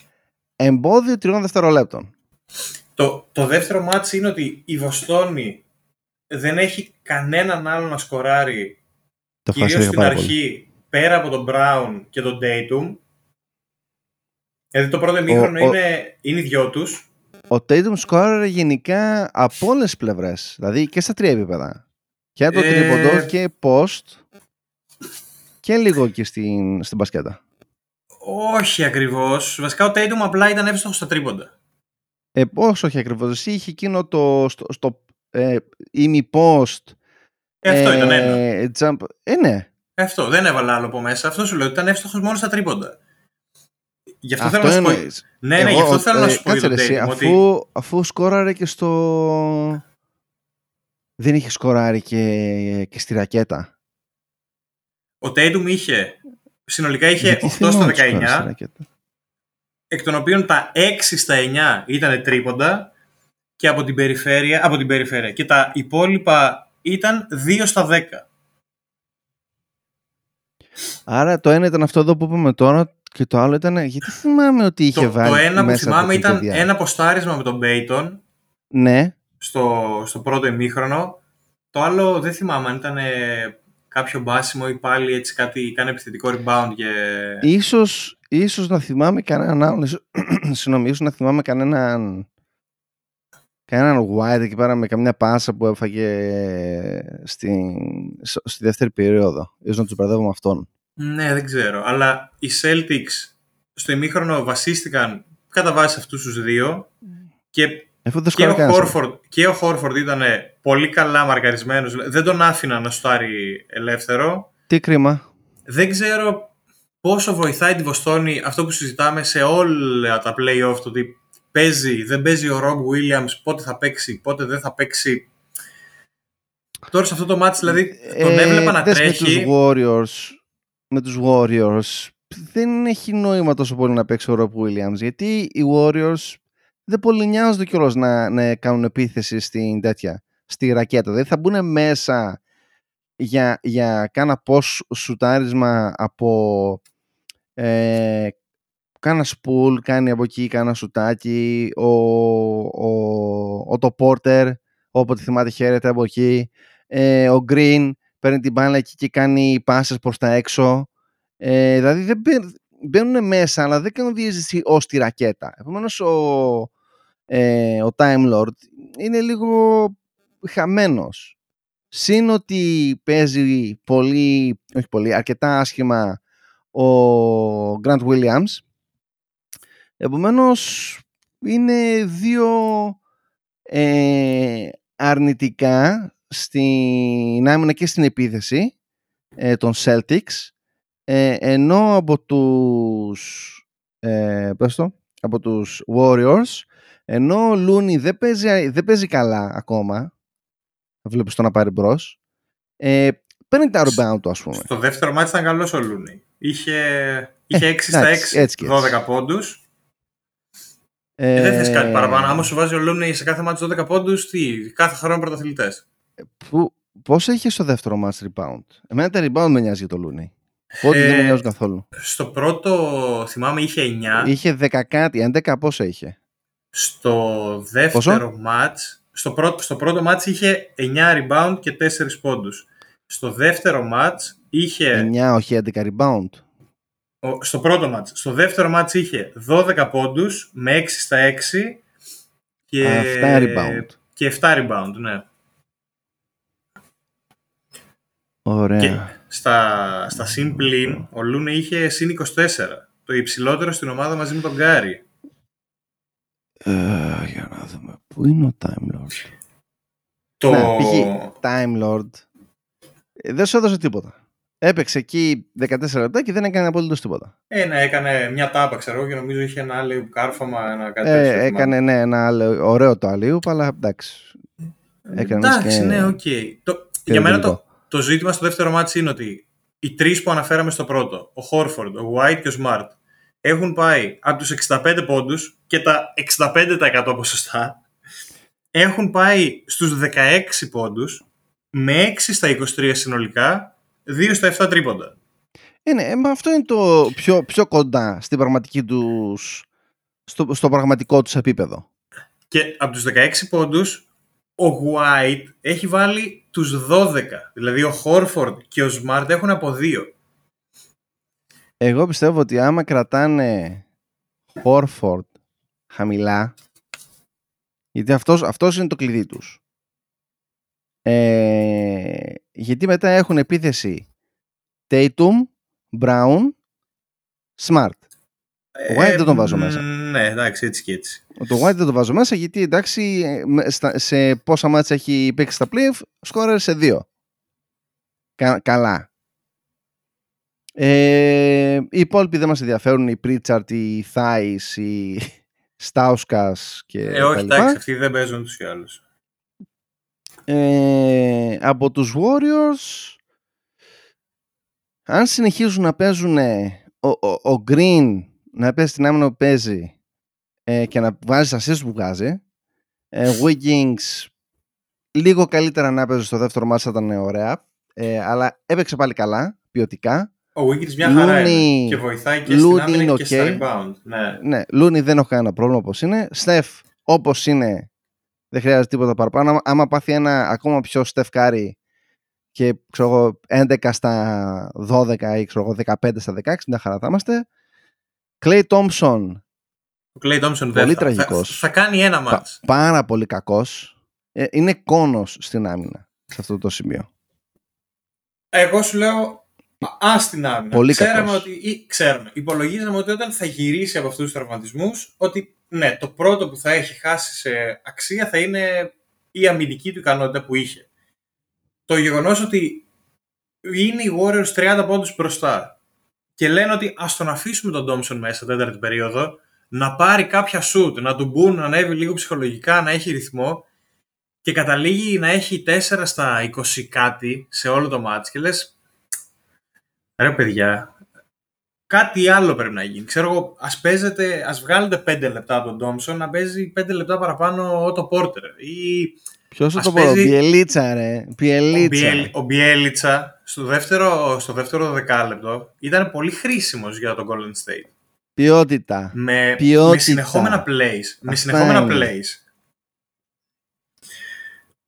A: εμπόδιο τριών δευτερολέπτων.
B: Το, το δεύτερο μάτς είναι ότι η Βοστόνη δεν έχει κανέναν άλλο να σκοράρει το κυρίως στην αρχή πέρα από τον Brown και τον Tatum. Δηλαδή το πρώτο μήχρονο είναι, είναι οι δυο τους.
A: Ο Tatum σκόραρε γενικά από όλες τις πλευρές. Δηλαδή και στα τρία επίπεδα. Και το ε... τρίποντο και post. Και λίγο και στην, στην μπασκέτα.
B: Όχι ακριβώς. Βασικά ο Tatum απλά ήταν εύστοχος στα τρίποντα.
A: Ε, όχι, όχι ακριβώς. Εσύ είχε εκείνο το στο, στο ε, post.
B: Ε, αυτό ήταν ένα.
A: Jump. Ε, ναι.
B: Αυτό, δεν έβαλα άλλο από μέσα. Αυτό σου λέω ότι ήταν εύστοχος μόνο στα τρίποντα. Γι' αυτό, αυτό θέλω να σου πω. Ναι, ναι, γι' αυτό θέλω να σου πω.
A: Κάτσε, αφού, αφού σκόραρε και στο. Δεν είχε σκοράρει και, και στη ρακέτα.
B: Ο Τέιτουμ είχε. Συνολικά είχε 8 στα 19. Εκ των οποίων τα 6 στα 9 ήταν τρίποντα και από την περιφέρεια, από την περιφέρεια και τα υπόλοιπα ήταν 2 στα 10.
A: Άρα το ένα ήταν αυτό εδώ που είπαμε τώρα και το άλλο ήταν. Γιατί θυμάμαι ότι είχε
B: το,
A: βάλει.
B: Το ένα που θυμάμαι ήταν ένα ποστάρισμα με τον Μπέιτον.
A: Ναι.
B: Στο, στο πρώτο ημίχρονο. Το άλλο δεν θυμάμαι αν ήταν κάποιο μπάσιμο ή πάλι έτσι κάτι, κάνει επιθετικό rebound. Και...
A: Ίσως, ίσως να θυμάμαι κανέναν άλλον. (clears throat) Συγγνώμη, ίσως να θυμάμαι κανέναν. Κανέναν White εκεί πέρα με καμιά πάσα που έφαγε στη, στη δεύτερη περίοδο. Ίσως να τους μπερδεύω με αυτόν.
B: Ναι, δεν ξέρω. Αλλά οι Celtics στο ημίχρονο βασίστηκαν κατά βάση αυτούς τους δύο και, και, ο Horford, και ο Horford ήταν πολύ καλά μαρκαρισμένος. Δεν τον άφηνα να στάρει ελεύθερο.
A: Τι κρίμα.
B: Δεν ξέρω πόσο βοηθάει τη Βοστόνη αυτό που συζητάμε σε όλα τα play-off, το ότι παίζει, δεν παίζει ο Rob Williams, πότε θα παίξει, πότε δεν θα παίξει. Τώρα σε αυτό το μάτι δηλαδή τον ε, έβλεπα να τρέχει.
A: Με τους Warriors, με τους Warriors δεν έχει νόημα τόσο πολύ να παίξει ο Rob Williams γιατί οι Warriors δεν πολύ νοιάζονται κιόλας να, να κάνουν επίθεση στην τέτοια, στη ρακέτα. Δηλαδή θα μπουν μέσα για, για κάνα πώς σουτάρισμα από ε, κάνα σπουλ, κάνει από εκεί κάνα σουτάκι, ο, ο, ο, το Porter, όποτε θυμάται χαίρεται από εκεί, ε, ο Green παίρνει την μπάλα εκεί και κάνει πάσες προς τα έξω. Ε, δηλαδή δεν μπαίνουν μέσα, αλλά δεν κάνουν διέζηση ως τη ρακέτα. Επομένως ο, ε, ο Time Lord είναι λίγο χαμένος. Συν ότι παίζει πολύ, όχι πολύ, αρκετά άσχημα ο Grant Williams. Επομένως είναι δύο ε, αρνητικά στην άμυνα και στην επίθεση ε, των Celtics ε, ενώ από τους ε, από τους Warriors ενώ ο Looney δεν παίζει, δεν παίζει καλά ακόμα βλέπεις το να πάρει μπρος. Ε, παίρνει τα rebound του ας πούμε
B: στο δεύτερο μάτι ήταν καλός ο Looney είχε, είχε 6 στα 6 12 πόντους ε, δεν θες κάτι παραπάνω. Άμα σου βάζει ο Looney σε κάθε μάτι 12 πόντους, τι, κάθε χρόνο πρωταθλητές.
A: Που, πώς είχε στο δεύτερο match rebound; Εμένα τα rebound με νοιάζει για το Looney. Πότε ε, δεν με νοιάζει καθόλου.
B: Στο πρώτο, θυμάμαι, είχε 9.
A: Είχε 10 κάτι, 11 πόσα είχε;
B: Στο δεύτερο match, στο πρώτο, στο πρώτο match είχε 9 rebound και 4 πόντους. Στο δεύτερο match είχε...
A: 9, όχι 11 rebound.
B: Στο πρώτο match. Στο δεύτερο match είχε 12 πόντους με 6 στα 6 και...
A: 7 rebound.
B: Και 7 rebound, ναι.
A: Ωραία. Και
B: στα, στα συν ο Λούνε είχε συν 24. Το υψηλότερο στην ομάδα μαζί με τον Γκάρι.
A: Ε, για να δούμε. Πού είναι ο Time Lord;
B: Το...
A: Ναι, πήγε Time Lord. Ε, δεν σου έδωσε τίποτα. Έπαιξε εκεί 14 λεπτά και δεν έκανε απολύτως τίποτα.
B: Ε, ναι, έκανε μια τάπα, ξέρω και νομίζω είχε ένα άλλο κάρφωμα, ένα κάτι
A: ε, Έκανε ναι, ένα άλλο, ωραίο το άλλο, αλλά εντάξει.
B: Έκανες εντάξει, και... ναι, OK. Okay. Το, για μένα το, το ζήτημα στο δεύτερο ματς είναι ότι οι τρεις που αναφέραμε στο πρώτο, ο Χόρφορντ, ο White και ο Smart, έχουν πάει από τους 65 πόντους και τα 65% ποσοστά έχουν πάει στους 16 πόντους με 6 στα 23 συνολικά, 2 στα 7 τρίποντα.
A: Είναι, ε, μα αυτό είναι το πιο, πιο κοντά στην πραγματική τους, στο, στο πραγματικό τους επίπεδο.
B: Και από τους 16 πόντους, ο White έχει βάλει τους 12. Δηλαδή ο Horford και ο Smart έχουν από 2.
A: Εγώ πιστεύω ότι άμα κρατάνε Horford χαμηλά, γιατί αυτός, αυτός είναι το κλειδί τους. Ε, γιατί μετά έχουν επίθεση Tatum, Brown, Smart. Ο White δεν τον βάζω μέσα.
B: Ναι, εντάξει, έτσι και έτσι.
A: Το White δεν τον βάζω μέσα γιατί εντάξει σε πόσα μάτια έχει παίξει στα playoff σκόρερ σε δύο. καλά. Ε, οι υπόλοιποι δεν μας ενδιαφέρουν, οι Pritchard, οι Thais, οι Stauskas και
B: Ε, όχι, εντάξει, αυτοί δεν παίζουν τους ή άλλους.
A: Ε, από τους Warriors αν συνεχίζουν να παίζουν ο, ο, ο Green να παίζει την άμυνα που παίζει ε, και να βάζει assist που βγάζει ε, Wiggins λίγο καλύτερα να παίζει στο δεύτερο μάτσα ήταν ωραία ε, αλλά έπαιξε πάλι καλά ποιοτικά
B: ο Wiggins μια χαρά Looney, είναι και βοηθάει και στην άμυνα okay. και στα rebound. Ναι,
A: ναι Looney δεν έχω κανένα πρόβλημα όπως είναι. Στεφ όπως είναι δεν χρειάζεται τίποτα παραπάνω. Άμα πάθει ένα ακόμα πιο στεφκάρι και ξέρω 11 στα 12 ή ξέρω 15 στα 16, μια χαρά θα είμαστε. Clay Thompson.
B: Ο Clay Thompson
A: πολύ τραγικός.
B: Θα, θα, κάνει ένα μάτς.
A: πάρα πολύ κακός. Ε, είναι κόνος στην άμυνα σε αυτό το σημείο.
B: Εγώ σου λέω Α στην άμυνα.
A: Πολύ
B: ξέραμε ότι, ή, ξέρουμε, υπολογίζαμε ότι όταν θα γυρίσει από αυτούς τους τραυματισμούς, ότι ναι, το πρώτο που θα έχει χάσει σε αξία θα είναι η αμυντική του ικανότητα που είχε. Το γεγονός ότι είναι οι Warriors 30 πόντους μπροστά και λένε ότι ας τον αφήσουμε τον Ντόμσον μέσα τέταρτη περίοδο, να πάρει κάποια σουτ, να του μπουν, να ανέβει λίγο ψυχολογικά, να έχει ρυθμό και καταλήγει να έχει 4 στα 20 κάτι σε όλο το μάτς και λες Ρε παιδιά, κάτι άλλο πρέπει να γίνει. Ξέρω εγώ, ας, παίζετε, ας βγάλετε 5 λεπτά τον Ντόμσον να παίζει 5 λεπτά παραπάνω το Πόρτερ. Ή...
A: Ποιος θα το πω, παίζει... Πιελίτσα ρε, Πιελίτσα.
B: Ο, Μπιέλιτσα στο δεύτερο, στο δεύτερο δεκάλεπτο ήταν πολύ χρήσιμος για τον Golden State.
A: Ποιότητα.
B: Με,
A: Ποιότητα.
B: με συνεχόμενα plays. με συνεχόμενα plays.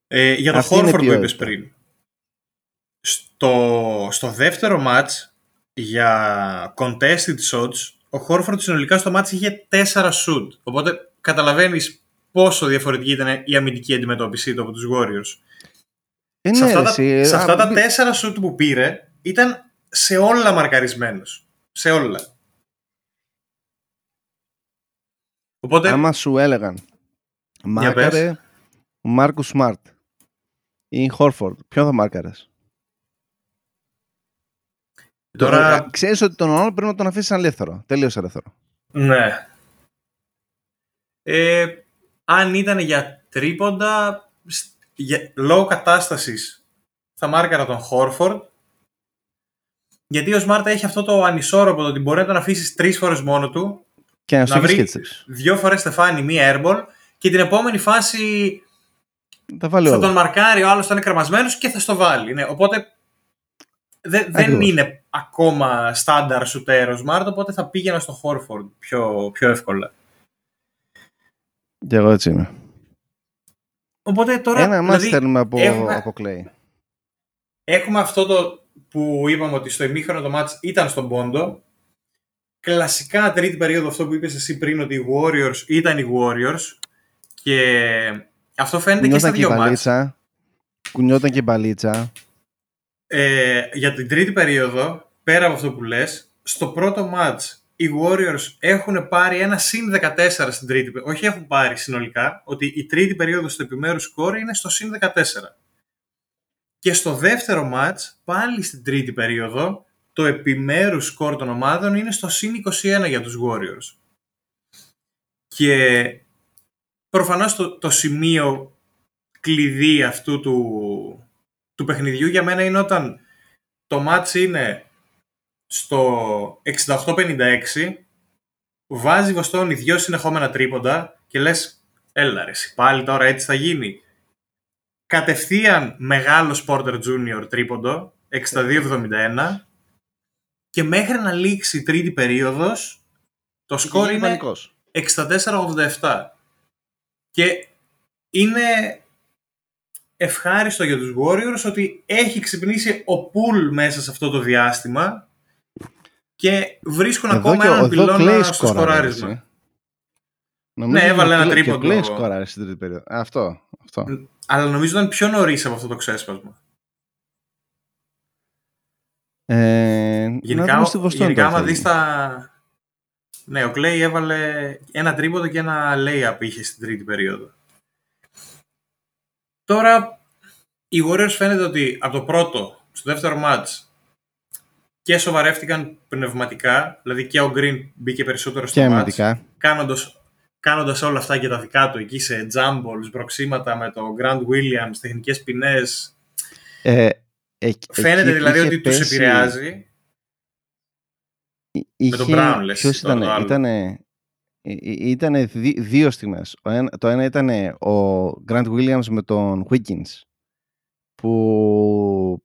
B: Ε, για το Χόρφορντ που είπες πριν. Στο, στο δεύτερο μάτς για contested shots, ο Χόρφορντ συνολικά στο μάτς είχε 4 shoot. Οπότε καταλαβαίνεις πόσο διαφορετική ήταν η αμυντική αντιμετώπιση του από τους Warriors.
A: Ε, σε, αυτά
B: τα, σε αυτά τα 4 shoot που πήρε ήταν σε όλα μαρκαρισμένος. Σε όλα.
A: Οπότε... Άμα σου έλεγαν μάρκαρε ο Μάρκους Σμαρτ ή Χόρφορντ, ποιον θα μάρκαρες; Τώρα... Ξέρεις ότι τον άλλο πρέπει να τον αφήσεις ελεύθερο. Τελείως ελεύθερο.
B: Ναι. Ε, αν ήταν για τρίποντα, για, λόγω κατάστασης θα μάρκαρα τον Χόρφορντ. Γιατί ο Σμάρτα έχει αυτό το ανισόρροπο ότι μπορεί να τον αφήσεις τρεις φορές μόνο του.
A: Και να, να βρει
B: δύο φορές στεφάνι, μία airball και την επόμενη φάση
A: θα,
B: θα τον μαρκάρει, ο άλλος θα είναι κρεμασμένος και θα στο βάλει. Ναι, οπότε δεν είναι ακόμα στάνταρ σουτέρ ο Smart, οπότε θα πήγαινα στο Χόρφορντ πιο, πιο εύκολα.
A: Και εγώ έτσι είμαι.
B: Οπότε τώρα.
A: Ένα δηλαδή, θέλουμε από, έχουμε, από Clay.
B: Έχουμε αυτό το που είπαμε ότι στο ημίχρονο το μάτς ήταν στον πόντο. Κλασικά τρίτη περίοδο αυτό που είπες εσύ πριν ότι οι Warriors ήταν οι Warriors και αυτό φαίνεται και στα δύο μάτς.
A: Κουνιόταν και μπαλίτσα.
B: Ε, για την τρίτη περίοδο, πέρα από αυτό που λες, στο πρώτο match οι Warriors έχουν πάρει ένα συν 14 στην τρίτη περίοδο. Όχι έχουν πάρει συνολικά, ότι η τρίτη περίοδος στο επιμέρους σκορ είναι στο συν 14. Και στο δεύτερο match, πάλι στην τρίτη περίοδο, το επιμέρους σκορ των ομάδων είναι στο συν 21 για τους Warriors. Και προφανώς το, το σημείο κλειδί αυτού του, του παιχνιδιού για μένα είναι όταν το match είναι στο 68-56 βάζει η Βοστόνη δύο συνεχόμενα τρίποντα και λες, έλα ρε, πάλι τώρα έτσι θα γίνει. Κατευθείαν μεγάλο Porter Junior τρίποντο, 62-71 και μέχρι να λήξει η τρίτη περίοδος το σκορ είναι 64-87. Και είναι ευχάριστο για τους Warriors ότι έχει ξυπνήσει ο Πουλ μέσα σε αυτό το διάστημα και βρίσκουν
A: Εδώ
B: ακόμα
A: και ο-
B: έναν
A: εδώ
B: πυλώνα
A: κλαίει
B: στο
A: σκοράρε,
B: σκοράρισμα.
A: έτσι. Νομίζω
B: Ναι, έβαλε
A: και
B: ένα
A: κλαίει-
B: τρίποντο.
A: Και κλαίει σκοράρε στην τρίτη περίοδο. Αυτό. αυτό.
B: Αλλά νομίζω ήταν πιο νωρίς από αυτό το ξέσπασμα.
A: Ε, να
B: Γενικά,
A: δούμε στη Βοστόνη
B: γενικά
A: τώρα
B: άμα
A: τι θα
B: δεις
A: γίνει.
B: τα... Ναι, ο Κλέη έβαλε ένα τρίποντο και ένα layup είχε στην τρίτη περίοδο. Τώρα, οι Warriors φαίνεται ότι από το πρώτο στο δεύτερο match και σοβαρεύτηκαν πνευματικά, δηλαδή και ο Green μπήκε περισσότερο στο
A: Και
B: match,
A: αμυντικά.
B: κάνοντας, κάνοντας όλα αυτά και τα δικά του εκεί σε jumbles, μπροξίματα με το Grant Williams, τεχνικές ποινές.
A: Ε, εκ-
B: Φαίνεται
A: εκεί
B: δηλαδή
A: είχε
B: ότι τους
A: πέσει-
B: επηρεάζει.
A: είχε,
B: Με τον Brown, λες,
A: Ποιος
B: τώρα
A: ήταν,
B: το άλλο.
A: ήτανε, ήτανε δι- δύο στιγμές. Ο ένα, το ένα ήταν ο Grant Williams με τον Wiggins που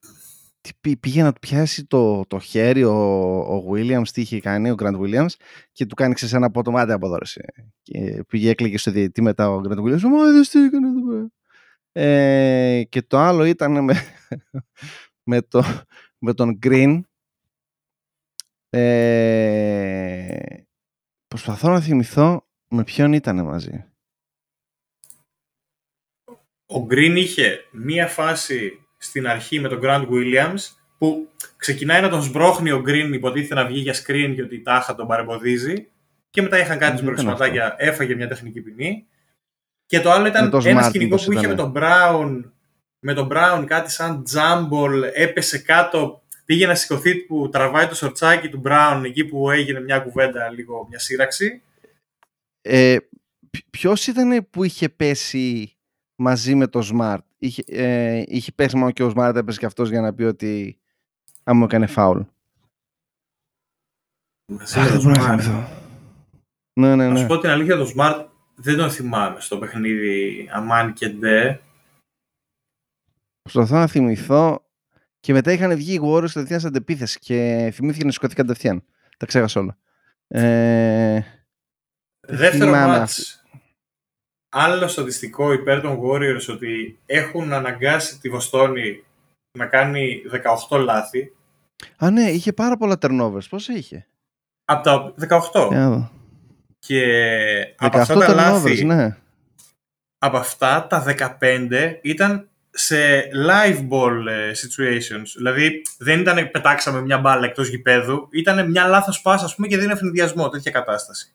A: τι πή- πήγε να του πιάσει το, το χέρι ο, ο Williams, τι είχε κάνει ο Grant Williams και του κάνει σε ένα απότομα άντε από εδώ, ρε, εσύ». Και πήγε έκλαιγε στο διαιτητή μετά ο Grant Williams «Μα είδες τι έκανε εδώ πέρα». Ε, και το άλλο ήταν με, (laughs) με, το, με τον Green ε, προσπαθώ να θυμηθώ με ποιον ήταν μαζί.
B: Ο Green είχε μία φάση στην αρχή με τον Grant Williams που ξεκινάει να τον σμπρώχνει ο Green υποτίθεται να βγει για screen και ότι η τάχα τον παρεμποδίζει. Και μετά είχαν κάτι
A: Δεν ήταν
B: σμπρωξιματάκια, έφαγε μια τεχνική ποινή. Και το άλλο ήταν
A: Με το
B: ένας
A: Smart
B: σκηνικός
A: μήπως
B: που είχε
A: ήταν.
B: με τον Brown με τον Brown κάτι σαν τζάμπολ έπεσε κάτω πήγε να σηκωθεί που τραβάει το σορτσάκι του Brown εκεί που έγινε μια κουβέντα λίγο μια σύραξη.
A: Ε, ποι- ποιος ήταν που είχε πέσει μαζί με το Smart. Είχε, ε, είχε πέσει μόνο και ο Smart έπεσε και αυτός για να πει ότι αν μου έκανε φάουλ.
B: Μαζί με τον
A: δεν μπορώ να
B: Smart.
A: θυμηθώ. Ναι, ναι,
B: Να σου
A: ναι.
B: πω την αλήθεια, το Smart δεν τον θυμάμαι στο παιχνίδι Αμάν και Ντε.
A: Προσπαθώ να θυμηθώ και μετά είχαν βγει οι Warriors κατευθείαν σε αντεπίθεση και θυμήθηκε να σηκωθεί κατευθείαν. Τα ξέχασα όλα. Ε,
B: Δεύτερο
A: θυμάμαι
B: μάτς. Άλλο στατιστικό υπέρ των Warriors ότι έχουν αναγκάσει τη Βοστόνη να κάνει 18 λάθη.
A: Α, ναι, είχε πάρα πολλά turnovers. Πόσα είχε;
B: Από τα 18.
A: Για να δω.
B: Και
A: 18
B: από αυτά τα
A: turnovers,
B: λάθη,
A: ναι.
B: από αυτά τα 15 ήταν σε live ball ε, situations. Δηλαδή δεν ήταν πετάξαμε μια μπάλα εκτός γηπέδου, ήταν μια λάθος πάσα ας πούμε και δεν είναι ευνηδιασμό, τέτοια κατάσταση.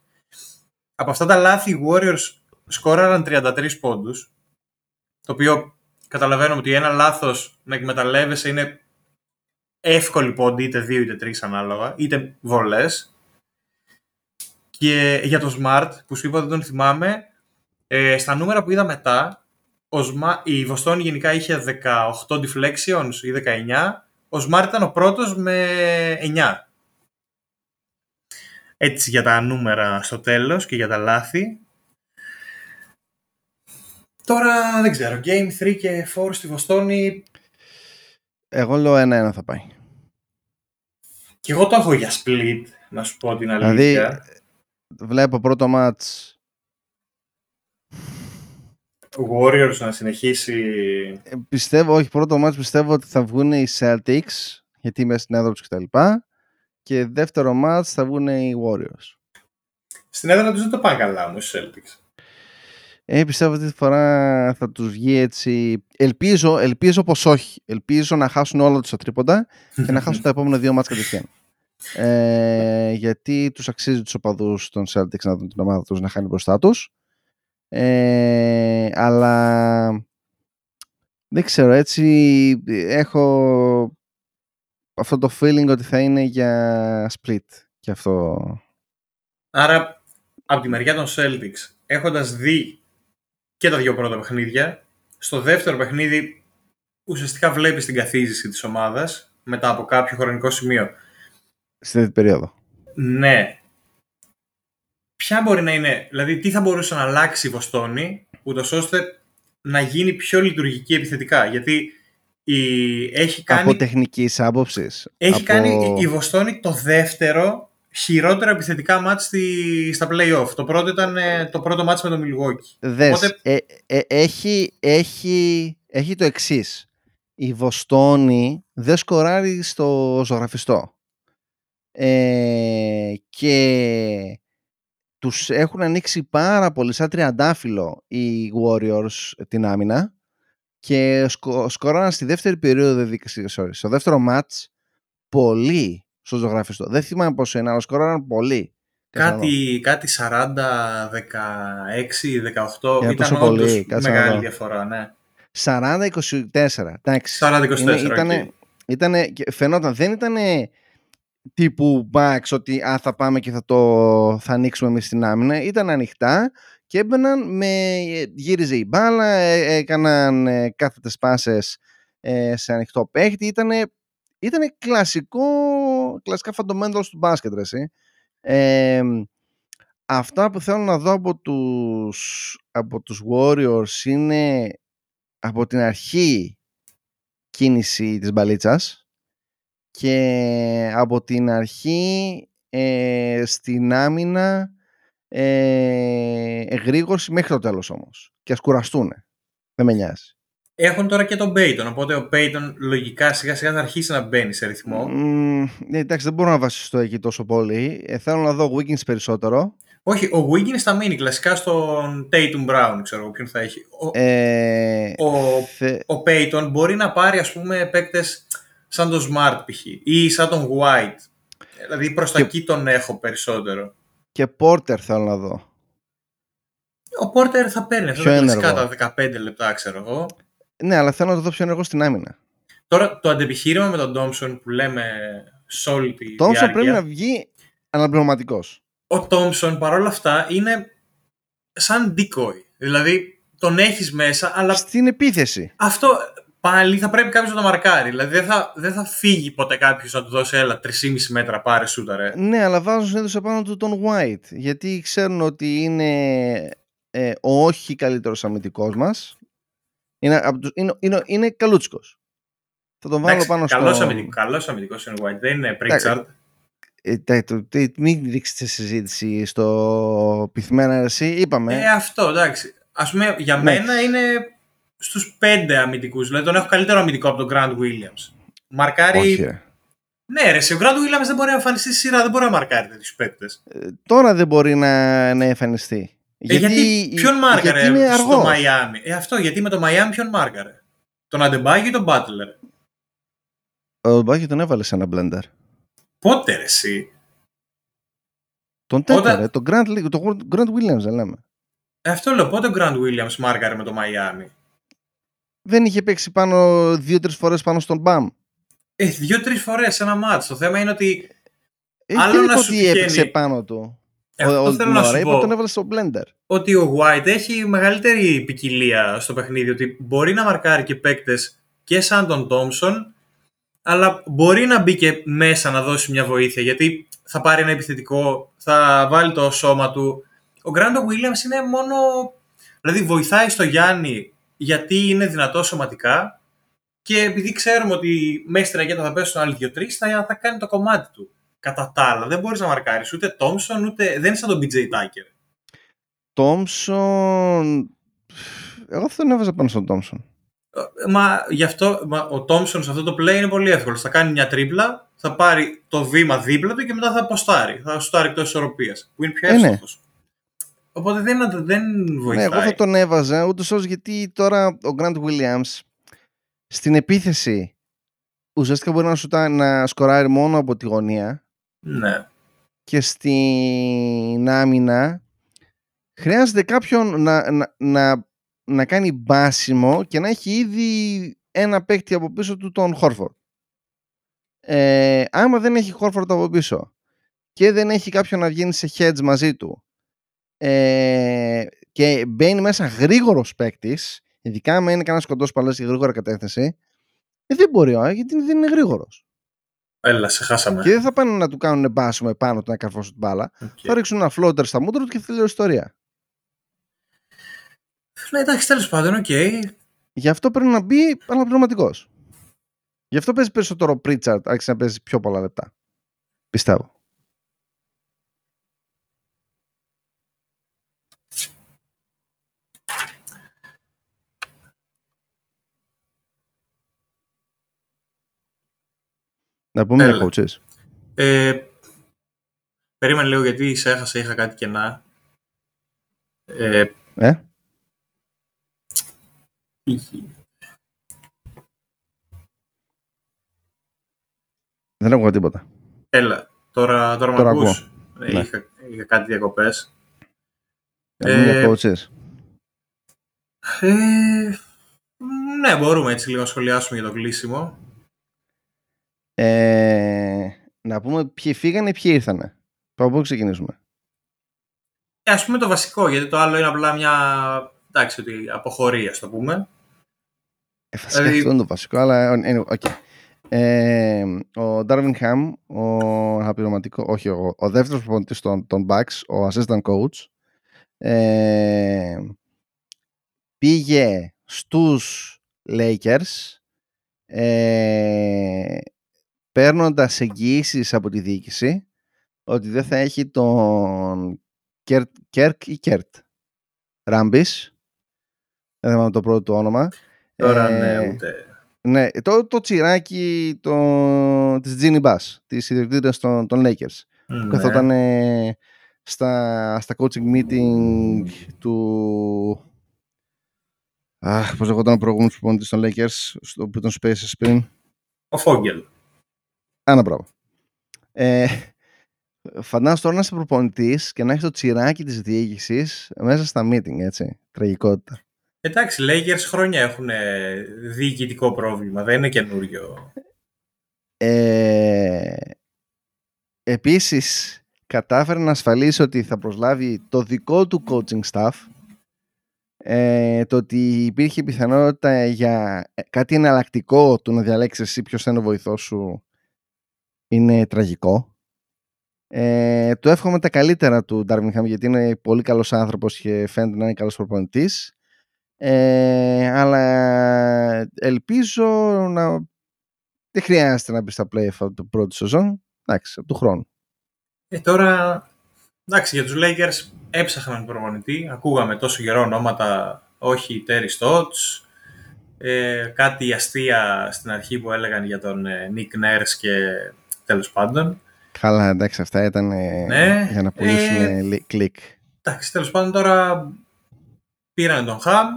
B: Από αυτά τα λάθη οι Warriors σκόραραν 33 πόντους, το οποίο καταλαβαίνουμε ότι ένα λάθος να εκμεταλλεύεσαι είναι εύκολη πόντι, είτε δύο είτε τρεις ανάλογα, είτε βολές. Και για το Smart, που σου είπα δεν τον θυμάμαι, ε, στα νούμερα που είδα μετά, ο Sma- η Βοστόνη γενικά είχε 18 deflections ή 19, ο Smart ήταν ο πρώτος με 9. Έτσι για τα νούμερα στο τέλος και για τα λάθη. Τώρα δεν ξέρω, Game 3 και 4 στη Βοστόνη
A: Εγώ λέω ένα-ένα θα πάει.
B: και εγώ το έχω για split, να σου πω την
A: Δηλαδή,
B: αλήθεια.
A: βλέπω πρώτο μάτς
B: Warriors να συνεχίσει
A: Ε, πιστεύω, όχι πρώτο μάτς πιστεύω ότι θα βγουν οι Celtics γιατί είμαι στην έδρα τους κτλ. Και δεύτερο μάτς θα βγουν οι Warriors.
B: στην έδρα τους δεν το πάνε καλά όμως οι Celtics.
A: Ε, πιστεύω ότι τη φορά θα τους βγει έτσι... Ελπίζω, ελπίζω πως όχι. Ελπίζω να χάσουν όλα τους τα τρίποντα και να χάσουν τα επόμενα δύο μάτς κατευθείαν. Ε, γιατί τους αξίζει τους οπαδούς των Celtics να δουν την ομάδα τους να χάνει μπροστά τους. Ε, αλλά δεν ξέρω, έτσι έχω αυτό το feeling ότι θα είναι για split και αυτό.
B: Άρα, από τη μεριά των Celtics, έχοντας δει και τα δύο πρώτα παιχνίδια, στο δεύτερο παιχνίδι ουσιαστικά βλέπεις την καθίζηση της ομάδας μετά από κάποιο χρονικό σημείο.
A: Στην τρίτη περίοδο.
B: Ναι. ποια μπορεί να είναι, δηλαδή τι θα μπορούσε να αλλάξει η Βοστόνη, ούτως ώστε να γίνει πιο λειτουργική επιθετικά. Γιατί η, έχει κάνει...
A: Από τεχνικής άποψης.
B: Έχει
A: από...
B: κάνει η Βοστόνη το δεύτερο χειρότερο επιθετικά μάτς στη, στα play-off. Το πρώτο ήταν ε, το πρώτο μάτς με το Milwaukee.
A: Δες, Οπότε... ε, ε, έχει, έχει, έχει το εξής. Η Βοστόνη δεν σκοράρει στο ζωγραφιστό. Ε, και τους έχουν ανοίξει πάρα πολύ σαν τριαντάφυλλο οι Warriors την άμυνα και σκο, σκοράραν στη δεύτερη περίοδο, sorry, στο δεύτερο μάτς πολύ στο ζωγραφιστό. Δεν θυμάμαι πόσο είναι, αλλά σκοράραν πολύ.
B: Κάτι, κάτι 40, 16, 18, Για ήταν όντως μεγάλη διαφορά, ναι.
A: 40-24, εντάξει. 40-24, ήτανε, ήτανε, φαινόταν, δεν ήταν τύπου Bucks ότι α, θα πάμε και θα, το, θα ανοίξουμε εμείς την άμυνα. Ήταν ανοιχτά και έμπαιναν με, γύριζε η μπάλα, ε, έκαναν ε, κάθετες πάσες ε, σε ανοιχτό παίχτη. Ήτανε, ήτανε κλασικό, κλασικά fundamental του μπάσκετ, ρε, ε, αυτά που θέλω να δω από τους, από τους Warriors είναι από την αρχή κίνηση της μπαλίτσας και από την αρχή ε, στην άμυνα ε, εγρήγορση μέχρι το τέλος όμως και ας κουραστούν. Δεν με νοιάζει.
B: Έχουν τώρα και τον Payton, οπότε ο Payton λογικά σιγά σιγά θα αρχίσει να μπαίνει σε ρυθμό. Mm,
A: εντάξει, δεν μπορώ να βασιστώ εκεί τόσο πολύ. Ε, θέλω να δω Wiggins περισσότερο.
B: Όχι, ο Wiggins θα μείνει κλασικά στον Tatum Brown, ξέρω εγώ ποιον θα έχει. Ο, ε, ο, θε... ο Payton μπορεί να πάρει ας πούμε παίκτες σαν τον Smart π.χ. ή σαν τον White. Δηλαδή προς τα εκεί τον έχω περισσότερο.
A: Και Porter θέλω να δω.
B: Ο Porter θα παίρνει αυτά τα 15 λεπτά, ξέρω εγώ.
A: Ναι, αλλά θέλω να το δω πιο ενεργό στην άμυνα.
B: Τώρα το αντεπιχείρημα με τον Thompson που λέμε σε όλη τη
A: Thompson διάρκεια, πρέπει να βγει αναπληρωματικός.
B: Ο Thompson παρόλα αυτά είναι σαν decoy. Δηλαδή τον έχεις μέσα, αλλά.
A: Στην επίθεση.
B: Αυτό πάλι θα πρέπει κάποιος να το μαρκάρει. Δηλαδή δεν θα, δεν θα φύγει ποτέ κάποιος να του δώσει έλα 3,5 μέτρα πάρε σούταρε.
A: Ναι, αλλά βάζουν συνήθως επάνω του τον White. Γιατί ξέρουν ότι είναι ε, ο όχι καλύτερος αμυντικός μας. Είναι, είναι, είναι, είναι καλούτσικος. Θα τον βάλω πάνω
B: στο. Καλός αμυντικό, καλός αμυντικός είναι ο White. Δεν είναι Pritchard.
A: Ε, μην ρίξετε συζήτηση στο πυθμένα εσύ, είπαμε.
B: Ε, αυτό εντάξει. Α πούμε, για ναι. μένα είναι στους πέντε αμυντικούς. Δηλαδή τον έχω καλύτερο αμυντικό από τον Grant Williams. Μαρκάρει. Όχι, Ναι, ρε, ο Grant Williams δεν μπορεί να εμφανιστεί στη σειρά, δεν μπορεί να μαρκάρει τέτοιους παίκτες.
A: Ε, τώρα δεν μπορεί να, να εμφανιστεί.
B: Ε, γιατί, γιατί ποιον μάρκαρε γιατί στο Μαϊάμι. Ε, αυτό, γιατί με το Μαϊάμι ποιον μάρκαρε. Τον Αντεμπάγιο ή τον Μπάτλερ.
A: Ο Αντεμπάγιο τον έβαλε σε ένα μπλέντερ.
B: Πότε ρε, εσύ;
A: Τον τέταρε, τον Grant, τον Grant Williams δεν λέμε.
B: Ε, αυτό λέω, πότε ο Grant Williams μάρκαρε με το Μαϊάμι.
A: Δεν είχε παίξει πάνω δύο-τρεις φορές πάνω στον Μπαμ.
B: Ε, δύο-τρεις φορές σε ένα μάτσο. Το θέμα είναι ότι.
A: Ε, άλλο να σου ότι έπαιξε πάνω του;
B: Ε, αυτό θέλω να σου πω.
A: τον έβαλε στο blender.
B: Ότι ο White έχει μεγαλύτερη ποικιλία στο παιχνίδι. Ότι μπορεί να μαρκάρει και παίκτες και σαν τον Thompson, αλλά μπορεί να μπει και μέσα να δώσει μια βοήθεια. Γιατί θα πάρει ένα επιθετικό, θα βάλει το σώμα του. Ο Γκράντο Williams είναι μόνο. Δηλαδή βοηθάει στο Γιάννη γιατί είναι δυνατό σωματικά και επειδή ξέρουμε ότι μέσα στην αγέντα θα πέσουν άλλοι δύο-τρεις, θα, θα κάνει το κομμάτι του. Κατά τα άλλα, δεν μπορείς να μαρκάρεις ούτε Τόμσον, ούτε. Δεν είναι σαν τον BJ Tucker.
A: Τόμσον. Εγώ θα τον έβαζα πάνω στον Τόμσον.
B: Ε, μα γι' αυτό μα, ο Τόμσον σε αυτό το play είναι πολύ εύκολο. Θα κάνει μια τρίπλα, θα πάρει το βήμα δίπλα του και μετά θα αποστάρει. Θα σουτάρει εκτός ισορροπίας. Που είναι πιο εύκολο. Ε, ναι. Οπότε δεν, δεν βοηθάει.
A: Ναι, εγώ θα τον έβαζα ούτως όσο γιατί τώρα ο Grant Williams στην επίθεση ουσιαστικά μπορεί να, σουτά, να σκοράρει μόνο από τη γωνία.
B: Ναι.
A: Και στην άμυνα χρειάζεται κάποιον να, να, να, να κάνει μπάσιμο και να έχει ήδη ένα παίκτη από πίσω του τον Χόρφορντ. Ε, άμα δεν έχει Χόρφορντ από πίσω και δεν έχει κάποιον να βγαίνει σε hedge μαζί του ε, και μπαίνει μέσα γρήγορος παίκτης, ειδικά αν είναι κανένας κοντός που αλλάζει γρήγορα κατεύθυνση, ε, δεν μπορεί, γιατί δεν είναι γρήγορος.
B: Έλα, σε χάσαμε.
A: Και δεν θα πάνε να του κάνουν μπάσιμο επάνω του να καρφώσουν την μπάλα.
B: Okay.
A: Θα ρίξουν ένα floater στα μούτρα του και θα τελειώσει η ιστορία.
B: Ναι, εντάξει, τέλος πάντων, OK. Okay.
A: Γι' αυτό πρέπει να μπει αναπληρωματικός. Γι' αυτό παίζει περισσότερο ο Πρίτσαρτ, άρχισε να παίζει πιο πολλά λεπτά. Πιστεύω. Να πούμε
B: Έλα.
A: για coaches.
B: Ε, περίμενε λίγο γιατί σε έχασα, είχα κάτι κενά. Ε,
A: Ε; Δεν ακούω τίποτα.
B: Έλα, τώρα, τώρα,
A: Τώρα
B: με ακούς. Ε,
A: Ναι.
B: είχα, είχα κάτι διακοπές.
A: Να πούμε
B: Ε,
A: για coaches.
B: Ε, ναι, μπορούμε έτσι λίγο να σχολιάσουμε για το κλείσιμο.
A: Ε, να πούμε ποιοι φύγανε, ποιοι ήρθανε. Από πού ξεκινήσουμε.
B: Ε, ας πούμε το βασικό, γιατί το άλλο είναι απλά μια εντάξει, ότι αποχωρεί, ας το πούμε.
A: Ε, βασικά
B: Δηλαδή-
A: αυτό είναι το βασικό, αλλά anyway, okay. Ε, ο Darwin Ham, ο αναπληρωματικό, όχι, ο, ο δεύτερος προπονητής των, των Bucks, ο assistant coach, ε, πήγε στους Lakers ε, παίρνοντας εγγυήσεις από τη διοίκηση ότι δεν θα έχει τον Kurt, Kirk ή Κέρτ Ράμπης δεν θυμάμαι το πρώτο του όνομα
B: Τώρα
A: Ε,
B: ναι, ούτε.
A: ναι, το, το τσιράκι το, της Ginny Bass, της ιδιοκτήτριας των, των Lakers. Που
B: Ναι.
A: καθόταν ε, στα, στα coaching meeting του... Αχ, πώς λεγόταν ο προηγούμενος προπονητής των Lakers, στο που ήταν Spaces πριν.
B: Ο Φόγγελ.
A: Άνα, μπράβο. Ε, φαντάζομαι τώρα να είσαι προπονητής και να έχεις το τσιράκι της διοίκησης μέσα στα meeting, έτσι. Τραγικότητα.
B: Εντάξει, οι Lakers χρόνια έχουν ε, διοικητικό πρόβλημα, δεν είναι καινούριο.
A: Ε, επίσης κατάφερε να ασφαλίσει ότι θα προσλάβει το δικό του coaching staff ε, το ότι υπήρχε πιθανότητα για κάτι εναλλακτικό του να διαλέξεις εσύ ποιος θα είναι ο βοηθός σου είναι τραγικό ε, του εύχομαι τα καλύτερα του Darwin Ham γιατί είναι πολύ καλός άνθρωπος και φαίνεται να είναι καλός προπονητής ε, αλλά ελπίζω να δεν χρειάζεται να μπει στα play αυτό το πρώτο σεζόν. Εντάξει, από του χρόνου.
B: Ε, τώρα, εντάξει, για τους Lakers έψαχναν προπονητή. Ακούγαμε τόσο καιρό ονόματα, όχι Terry Stotts. Ε, κάτι αστεία στην αρχή που έλεγαν για τον ε, Nick Nurse και τέλος πάντων.
A: Καλά, εντάξει, αυτά ήταν ε,
B: Ναι,
A: για να πουλήσουν
B: ε,
A: ε, κλικ.
B: Εντάξει, τέλος πάντων τώρα πήραν τον Χαμ.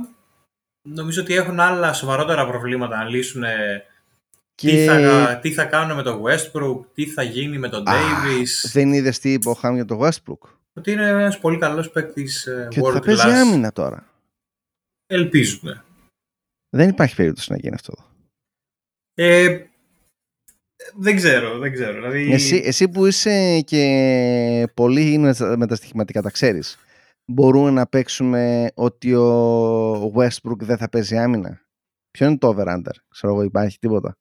B: Νομίζω ότι έχουν άλλα σοβαρότερα προβλήματα να λύσουν ε, τι,
A: Και
B: θα, τι θα κάνουν με τον Westbrook, τι θα γίνει με τον
A: Α,
B: Davis.
A: δεν είδες τι είπε ο Χάμ για το Westbrook;
B: Ότι είναι ένας πολύ καλός παίκτης ε,
A: Και ότι
B: world
A: θα παίζει
B: class.
A: άμυνα τώρα.
B: Ελπίζουμε.
A: Δεν υπάρχει περίπτωση να γίνει αυτό.
B: Ε, δεν ξέρω, δεν ξέρω. Δηλαδή,
A: Εσύ, εσύ που είσαι και πολύ με τα- με τα στοιχηματικά, τα ξέρεις. Μπορούμε να παίξουμε ότι ο Westbrook δεν θα παίζει άμυνα; Ποιο είναι το over-under, ξέρω εγώ, υπάρχει τίποτα.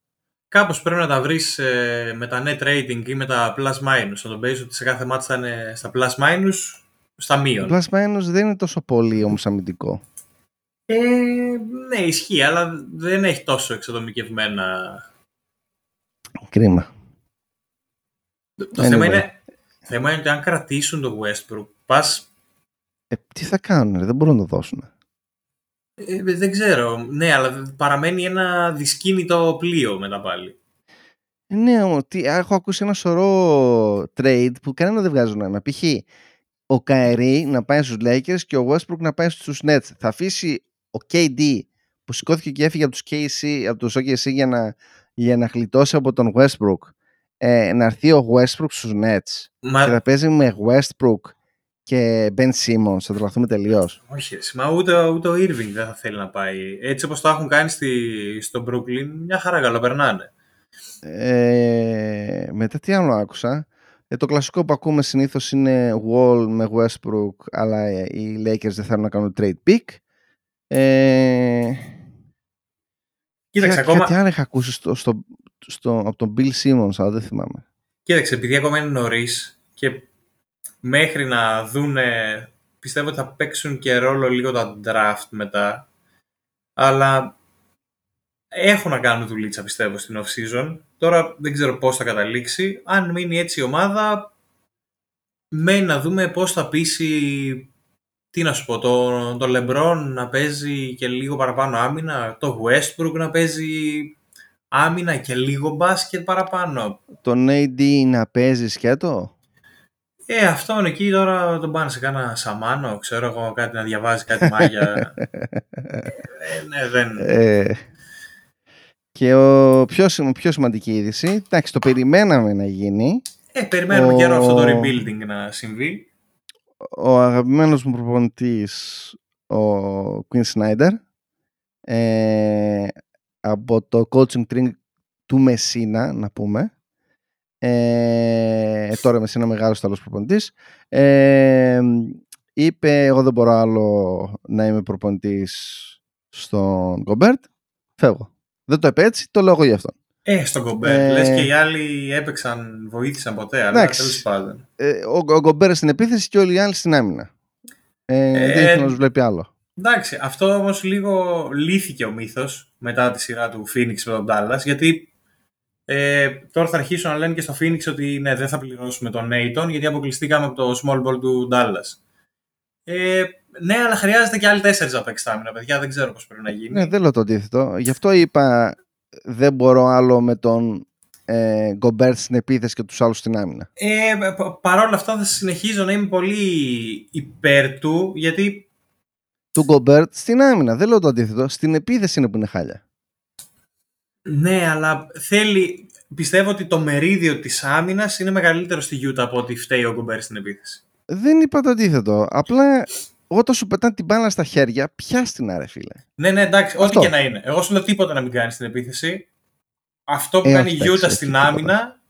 B: Κάπως πρέπει να τα βρεις ε, με τα net rating ή με τα plus minus. Να τον παίζεις ότι σε κάθε μάτς θα είναι στα plus minus, στα
A: Το
B: μείον.
A: plus minus δεν είναι τόσο πολύ όμως αμυντικό.
B: Ε, ναι, ισχύει, αλλά δεν έχει τόσο εξατομικευμένα.
A: Κρίμα.
B: Το θέμα,
A: Anyway.
B: είναι, θέμα είναι ότι αν κρατήσουν το Westbrook, πας,
A: Ε, τι θα κάνουν, ρε, δεν μπορούν να το δώσουν.
B: ε, δεν ξέρω, ναι, αλλά παραμένει ένα δυσκίνητο πλοίο μετά πάλι.
A: Ε, Ναι, όμως, τι, έχω ακούσει ένα σωρό trade που κανένα δεν βγάζει νόημα. Π.χ. ο Καερή να πάει στους Lakers και ο Westbrook να πάει στους Nets. Θα αφήσει ο KD που σηκώθηκε και έφυγε από τους, KC, από τους OKC για να, για να γλιτώσει από τον Westbrook ε, να έρθει ο Westbrook στους Nets
B: Μα,
A: και θα παίζει με Westbrook και Ben Simmons, θα τρελαθούμε τελείως.
B: όχι, ρε, μα ούτε, ούτε ο Irving δεν θα θέλει να πάει. Έτσι όπως το έχουν κάνει στη, στο Brooklyn, μια χαρά καλοπερνάνε.
A: Ε, μετά τι άλλο άκουσα. Ε, το κλασικό που ακούμε συνήθως είναι Wall με Westbrook, αλλά ε, οι Lakers δεν θέλουν να κάνουν trade pick. Ε,
B: Κοίταξε,
A: και
B: ακόμα,
A: Κάτι άλλο είχα ακούσει στο, στο, στο, από τον Bill Simmons, αλλά δεν θυμάμαι.
B: Κοίταξε, επειδή ακόμα είναι νωρίς και μέχρι να δούνε, πιστεύω ότι θα παίξουν και ρόλο λίγο τα draft μετά. Αλλά έχουν να κάνουν δουλίτσα πιστεύω στην off-season. Τώρα δεν ξέρω πώς θα καταλήξει. Αν μείνει έτσι η ομάδα, μένει να δούμε πώς θα πείσει τι να σου πω, το, το LeBron να παίζει και λίγο παραπάνω άμυνα, το Westbrook να παίζει άμυνα και λίγο μπάσκετ παραπάνω.
A: Τον AD να παίζει σκέτο;
B: Ε, αυτόν εκεί τώρα τον πάνε σε κάνα σαμάνο, ξέρω εγώ κάτι να διαβάζει κάτι μάγια. (laughs) ε, ναι, δεν...
A: Ε, και ο πιο, πιο σημαντική είδηση, εντάξει, το περιμέναμε να γίνει.
B: Ε, περιμένουμε ο... καιρό αυτό το rebuilding να συμβεί.
A: Ο αγαπημένος μου προπονητής, ο Quinn Snyder, ε, από το coaching tree του Μεσίνα, να πούμε. Ε, τώρα Μεσίνα μεγάλος άλλος προπονητής. Ε, είπε, εγώ δεν μπορώ άλλο να είμαι προπονητής στον Κομπέρτ. Φεύγω. Δεν το είπε έτσι, το λέω εγώ γι' αυτό.
B: Ε, στον Κομπέρ. Ε... Λες και οι άλλοι έπαιξαν, βοήθησαν ποτέ, αλλά τέλος πάντων.
A: Ε, ο, ο Κομπέρ στην επίθεση και όλοι οι άλλοι στην άμυνα. Ε, ε, δεν ήθελα να τους βλέπει άλλο.
B: Εντάξει, αυτό όμως λίγο λύθηκε ο μύθος μετά τη σειρά του Phoenix με τον Dallas, γιατί ε, τώρα θα αρχίσουν να λένε και στο Phoenix ότι ναι, δεν θα πληρώσουμε τον Νέιτον γιατί αποκλειστήκαμε από το small ball του Dallas. Ε, ναι, αλλά χρειάζεται και άλλοι τέσσερις να παίξει άμυνα, παιδιά. Δεν ξέρω πώς πρέπει να γίνει.
A: Ναι, δεν λέω το αντίθετο. Γι' αυτό είπα δεν μπορώ άλλο με τον ε, Γκομπέρτ στην επίθεση και τους άλλους στην άμυνα.
B: Ε, Παρ' όλα αυτά θα συνεχίζω να είμαι πολύ υπέρ του γιατί.
A: Του Γκομπέρτ στην άμυνα. Δεν λέω το αντίθετο. Στην επίθεση είναι που είναι χάλια.
B: Ναι, αλλά θέλει. Πιστεύω ότι το μερίδιο της άμυνας είναι μεγαλύτερο στη Γιούτα από ότι φταίει ο Γκομπέρτ στην επίθεση.
A: Δεν είπα το αντίθετο. Απλά όταν σου πετάνε την μπάλα στα χέρια, πια την άρε, φίλε.
B: Ναι, ναι, εντάξει, ό,τι και να είναι. Εγώ σου λέω τίποτα να μην κάνει στην επίθεση. Αυτό που ε, κάνει η Γιούτα στην άμυνα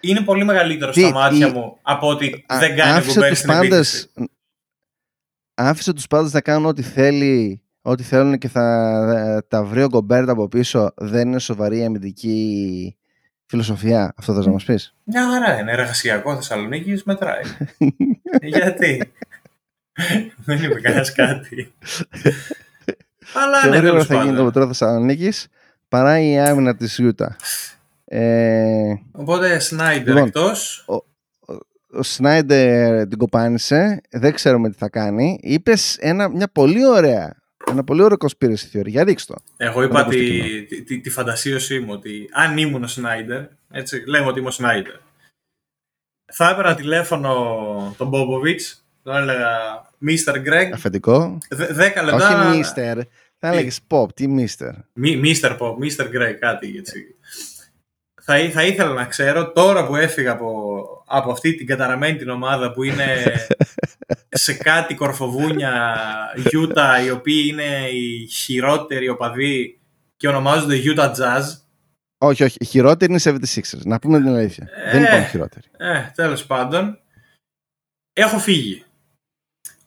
B: είναι πολύ μεγαλύτερο στα μάτια μου από ότι δεν κάνει κουμπέρι στην επίθεση.
A: Άφησε τους πάντες να κάνουν ό,τι θέλει, ό,τι θέλουν και θα τα βρει ο Γκομπέρτ από πίσω. Δεν είναι σοβαρή αμυντική φιλοσοφία. Αυτό θα να μας πεις;
B: Μια χαρά είναι. Εργασιακό Θεσσαλονίκη μετράει. (laughs) Γιατί; (laughs) Δεν είπε κανένας κάτι. (laughs) Αλλά
A: Πιο
B: ναι,
A: γρήγορα θα γίνει το μετρό Θεσσαλονίκης παρά η άμυνα της Ιούτα.
B: Ε... Οπότε Σνάιντερ λοιπόν, εκτός.
A: Ο, ο Σνάιντερ την κοπάνισε. Δεν ξέρουμε τι θα κάνει. Είπες μια πολύ ωραία. Ένα πολύ ωραίο conspiracy theory. Για ρίξτε το.
B: Εγώ είπα τη, τη, τη, τη, φαντασίωσή μου ότι αν ήμουν ο Σνάιντερ, έτσι λέμε ότι είμαι ο Σνάιντερ, θα έπαιρνα τηλέφωνο τον Μπόμποβιτς το έλεγα Mr. Greg.
A: Αφεντικό.
B: Δέκα λεπτά.
A: Όχι Mr. Θα έλεγες Pop, τι Mr.
B: Mr. Pop, Mr. Greg, κάτι έτσι. Θα, θα ήθελα να ξέρω τώρα που έφυγα από, από αυτή την καταραμένη την ομάδα που είναι (laughs) σε κάτι κορφοβούνια Utah οι οποίοι είναι οι χειρότεροι οπαδοί και ονομάζονται Utah Jazz.
A: Όχι, όχι. Οι χειρότεροι είναι οι 76ers. Να πούμε την αλήθεια. Ε, Δεν υπάρχουν χειρότεροι.
B: Ε, τέλος πάντων. Έχω φύγει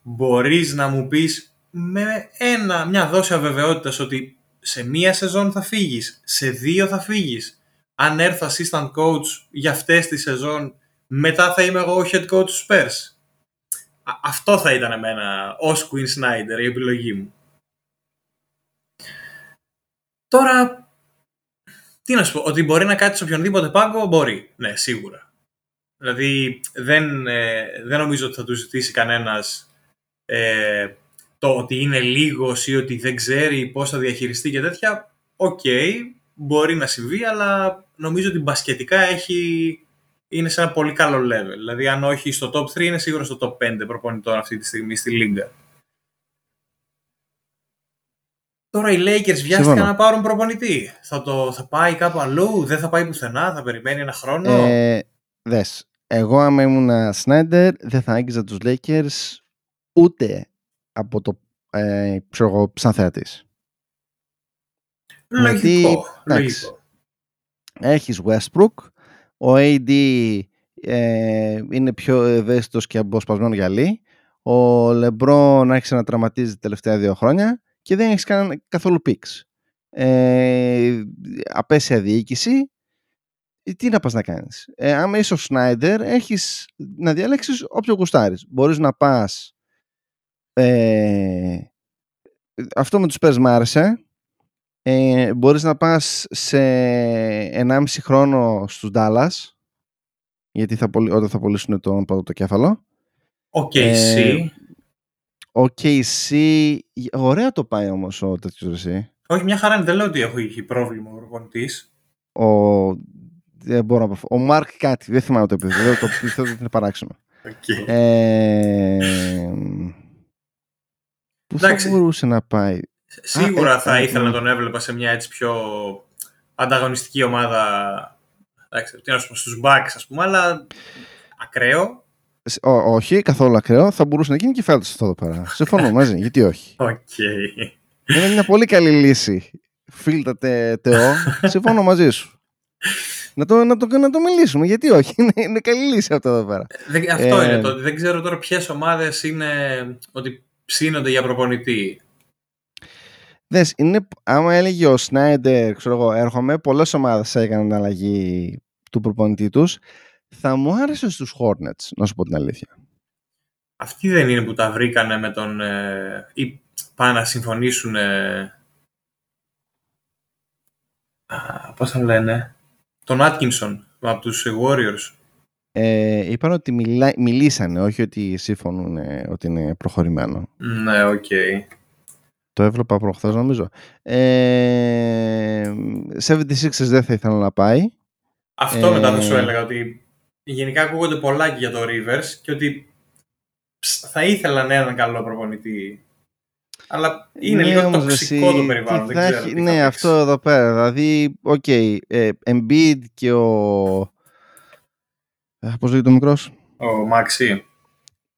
B: μπορείς να μου πεις με ένα, μια δόση αβεβαιότητας ότι σε μία σεζόν θα φύγεις, σε δύο θα φύγεις. Αν έρθω assistant coach για αυτές τις σεζόν, μετά θα είμαι εγώ ο head coach του Spurs. αυτό θα ήταν εμένα ως Queen Snyder η επιλογή μου. Τώρα, τι να σου πω, ότι μπορεί να κάτσει σε οποιονδήποτε πάγκο, μπορεί. Ναι, σίγουρα. Δηλαδή, δεν, ε, δεν νομίζω ότι θα του ζητήσει κανένας ε, το ότι είναι λίγος ή ότι δεν ξέρει πώς θα διαχειριστεί και τέτοια, οκ, μπορεί να συμβεί, αλλά νομίζω ότι μπασκετικά έχει, είναι σε ένα πολύ καλό level. Δηλαδή, αν όχι στο top 3, είναι σίγουρα στο top 5 προπονητών αυτή τη στιγμή στη Λίγκα. Τώρα οι Lakers βιάστηκαν να πάρουν προπονητή. Θα, το, θα πάει κάπου αλλού, δεν θα πάει πουθενά, θα περιμένει ένα χρόνο.
A: Ε, δες, εγώ άμα ήμουν Σνάιντερ δεν θα άγγιζα τους Lakers ούτε από το ε, ξέρω σαν θεατής.
B: Λογικό, λογικό.
A: Έχεις Westbrook, ο AD ε, είναι πιο ευαίσθητος και αποσπασμένο γυαλί, ο LeBron άρχισε να τραυματίζει τα τελευταία δύο χρόνια και δεν έχεις κάνει καθόλου πίξ. Ε, απέσια διοίκηση, τι να πας να κάνεις. Ε, άμα είσαι ο Σνάιντερ, έχεις να διαλέξεις όποιο γουστάρεις. Μπορείς να πας... Ε, αυτό με τους πες μ' άρεσε. Ε, μπορείς να πας σε 1,5 χρόνο στους Dallas γιατί θα, όταν θα πωλήσουν τον ποδοτοκέφαλο.
B: Ο KC.
A: ο KC, ωραία το πάει όμως ο τέτοιος εσύ.
B: Όχι, μια χαρά δεν λέω ότι έχει πρόβλημα ο προπονητής.
A: Ο, δεν μπορώ να πω. Ο Μάρκ κάτι, δεν θυμάμαι το επίθετο, το πιστεύω ότι είναι παράξενο. (laughs)
B: Okay.
A: Ε, πού θα μπορούσε να πάει;
B: Σίγουρα Α, θα ε, ήθελα να τον έβλεπα σε μια έτσι πιο ανταγωνιστική ομάδα. Εντάξει, τι να σου πω, στους Bucks ας πούμε, αλλά ακραίο.
A: Ό, όχι, καθόλου ακραίο. Θα μπορούσε να γίνει και φέτο αυτό εδώ πέρα. Συμφωνώ (laughs) μαζί, γιατί όχι.
B: Okay.
A: Είναι μια πολύ καλή λύση. Φίλτα τε, Τεό, συμφωνώ μαζί σου. Να το, να, το, να το μιλήσουμε, γιατί όχι. Είναι, είναι καλή λύση αυτό εδώ πέρα.
B: Δεν, αυτό ε, είναι το. Δεν ξέρω τώρα ποιες ομάδες είναι ότι ψήνονται για προπονητή.
A: Δες, είναι, άμα έλεγε ο Σνάιντερ, ξέρω εγώ, έρχομαι, πολλές ομάδες έκαναν αλλαγή του προπονητή τους. Θα μου άρεσε στους Hornets, να σου πω την αλήθεια.
B: Αυτοί δεν είναι που τα βρήκανε με τον... Ε, ή πάνε να συμφωνήσουν... Ε, πώς θα λένε... Τον Άτκινσον από τους Warriors.
A: Ε, είπαν ότι μιλά, μιλήσανε, όχι ότι συμφωνούν ότι είναι προχωρημένο.
B: Ναι, OK. Okay.
A: Το έβλεπα προχθές νομίζω. Ε, 76ers δεν θα ήθελα να πάει.
B: Αυτό ε, μετά θα σου έλεγα ότι γενικά ακούγονται πολλά και για το Rivers και ότι θα ήθελα έναν καλό προπονητή. Αλλά είναι ναι, λίγο τοξικό το περιβάλλον. Δεν ξέρω
A: έχει, ναι, αυτό εδώ πέρα. Δηλαδή, OK, okay, ε, Embiid και ο... Ε, πώς λέγεται ο μικρός;
B: Ο Maxey.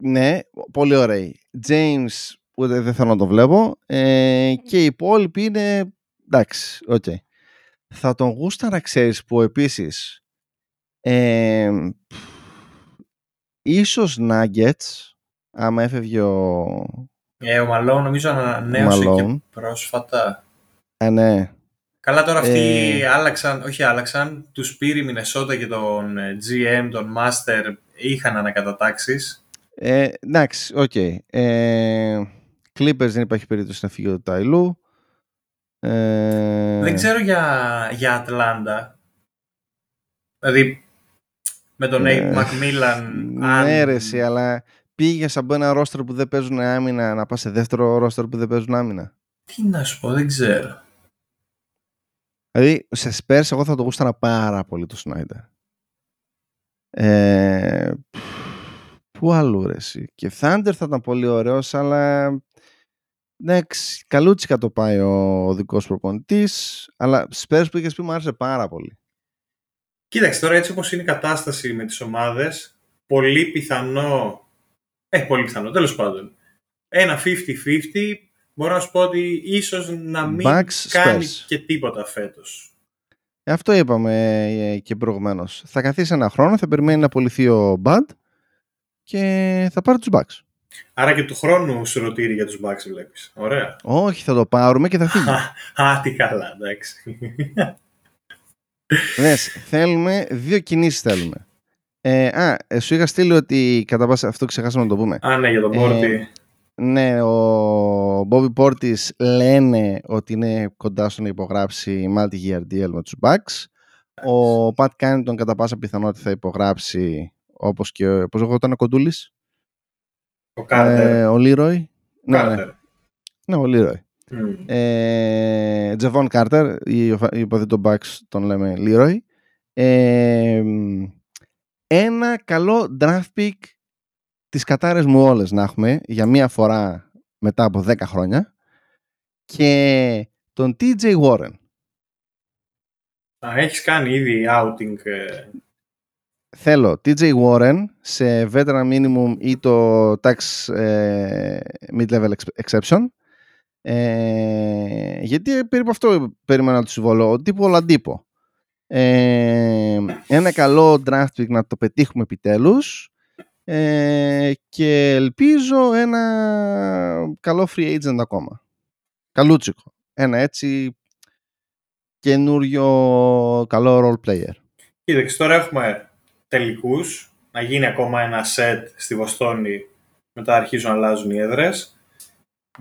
A: Ναι, πολύ ωραίοι. James ούτε δεν θέλω να το βλέπω. Ε, και οι υπόλοιποι είναι εντάξει, OK. Okay. Θα τον γούσταρα, ξέρεις, που επίσης ε, ίσως Nuggets, άμα έφευγε ο...
B: Ε, ο Malone νομίζω ανανέωσε και πρόσφατα.
A: Ε, ναι.
B: Καλά τώρα αυτοί ε... άλλαξαν, όχι άλλαξαν, τους πήρε η Μινεσότα και τον ε, GM, τον Master, είχαν ανακατατάξεις.
A: Ε, εντάξει, OK. Okay. Ε, Clippers δεν υπάρχει περίπτωση να φύγει ο Ty Lue.
B: Ε... Δεν ξέρω για, για Ατλάντα. Δηλαδή, με τον Nate ε, McMillan.
A: Ναι, ρε, αλλά πήγε από ένα ρόστερ που δεν παίζουν άμυνα να πας σε δεύτερο ρόστερ που δεν παίζουν άμυνα.
B: Τι να σου πω, δεν ξέρω.
A: Δηλαδή, σε Spurs εγώ θα το γούσταρα πάρα πολύ το Σνάιντερ. Ε, πού αλλού ρε εσύ. Και Thunder θα ήταν πολύ ωραίος, αλλά Εντάξει, καλούτσικα το πάει ο, ο δικός προπονητής, αλλά Spurs που είχες πει μου άρεσε πάρα πολύ.
B: Κοίταξε τώρα έτσι όπως είναι η κατάσταση με τις ομάδες, πολύ πιθανό, ε, πολύ πιθανό, τέλος πάντων, ένα 50-50, μπορώ να σου πω ότι ίσως να μην κάνει και τίποτα φέτος.
A: Ε, αυτό είπαμε ε, και προηγουμένως. Θα καθίσει ένα χρόνο, θα περιμένει να απολυθεί ο Bad και θα πάρει τους Bucks.
B: Άρα και του χρόνου σουρωτήρι για τους Bucks βλέπεις. Ωραία.
A: Όχι, θα το πάρουμε και θα φύγει. (laughs)
B: Α, τι καλά, εντάξει.
A: Δες, θέλουμε, δύο κινήσεις θέλουμε. Ε, α, ε, σου είχα στείλει ότι κατά πάσα αυτό ξεχάσαμε να το πούμε.
B: Α, ναι, για τον Πόρτι. Ε,
A: ναι, ο Bobby Portis λένε ότι είναι κοντά στο να υπογράψει multi-year deal με τους Bucks. Ο Pat Κάνιτον κατά πάσα πιθανότητα θα υπογράψει όπως και, πώς εγώ ήταν ο Κοντούλης;
B: Ο Κάρτερ. Ε,
A: ο Λίροϊ. Ναι, ναι. ναι, ο Λίροϊ. Mm. Τζεβόν Κάρτερ, η των Bucks τον λέμε Λίροϊ. Ε, ένα καλό draft pick τις κατάρες μου όλες να έχουμε για μία φορά μετά από 10 χρόνια και τον TJ Warren.
B: Α, έχεις κάνει ήδη outing ε,
A: θέλω TJ Warren σε veteran minimum ή το tax ε, mid-level exception ε, γιατί περίπου αυτό περίμενα να τους συμβολώ, τύπου Ολαντίπο. Ε, ένα καλό draft pick να το πετύχουμε επιτέλους ε, και ελπίζω ένα καλό free agent ακόμα. Καλούτσικο. Ένα έτσι καινούριο καλό role player.
B: Κοίταξε, τώρα έχουμε τελικούς, να γίνει ακόμα ένα set στη Βοστόνη, μετά αρχίζουν να αλλάζουν οι έδρες.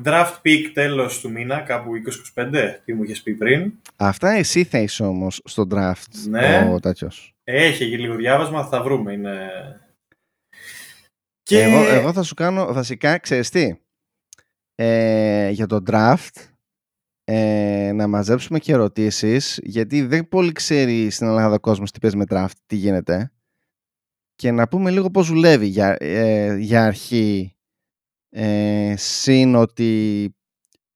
B: Draft pick τέλος του μήνα, κάπου 20-25, τι μου είχες πει πριν.
A: Αυτά εσύ θα είσαι όμως στο draft
B: Ναι.
A: ο τέτοιος.
B: Έχει και λίγο διάβασμα, θα βρούμε. Είναι... Και...
A: Εγώ, εγώ θα σου κάνω βασικά, ξέρεις τι, ε, για το draft ε, να μαζέψουμε και ερωτήσεις γιατί δεν πολύ ξέρει στην Ελλάδα ο κόσμος τι παίζει με draft, τι γίνεται και να πούμε λίγο πώς δουλεύει για, ε, για αρχή ε, συν ότι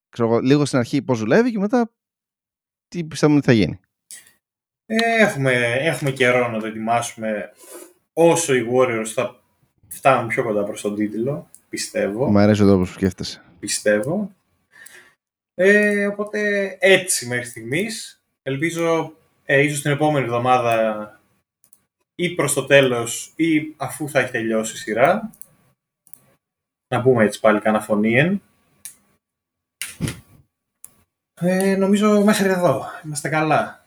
A: ξέρω, εγώ, λίγο στην αρχή πώς δουλεύει και μετά τι πιστεύουμε ότι θα γίνει.
B: Ε, έχουμε, έχουμε καιρό να το ετοιμάσουμε όσο οι Warriors θα φτάνουν πιο κοντά προς τον τίτλο, πιστεύω.
A: Μου αρέσει ο τρόπος που σκέφτεσαι.
B: πιστεύω. Ε, οπότε έτσι μέχρι στιγμής. Ελπίζω ε, ίσως την επόμενη εβδομάδα ή προς το τέλος ή αφού θα έχει τελειώσει η σειρά. Να πούμε έτσι πάλι κανένα φωνήεν. Ε, νομίζω μέχρι εδώ. Είμαστε καλά.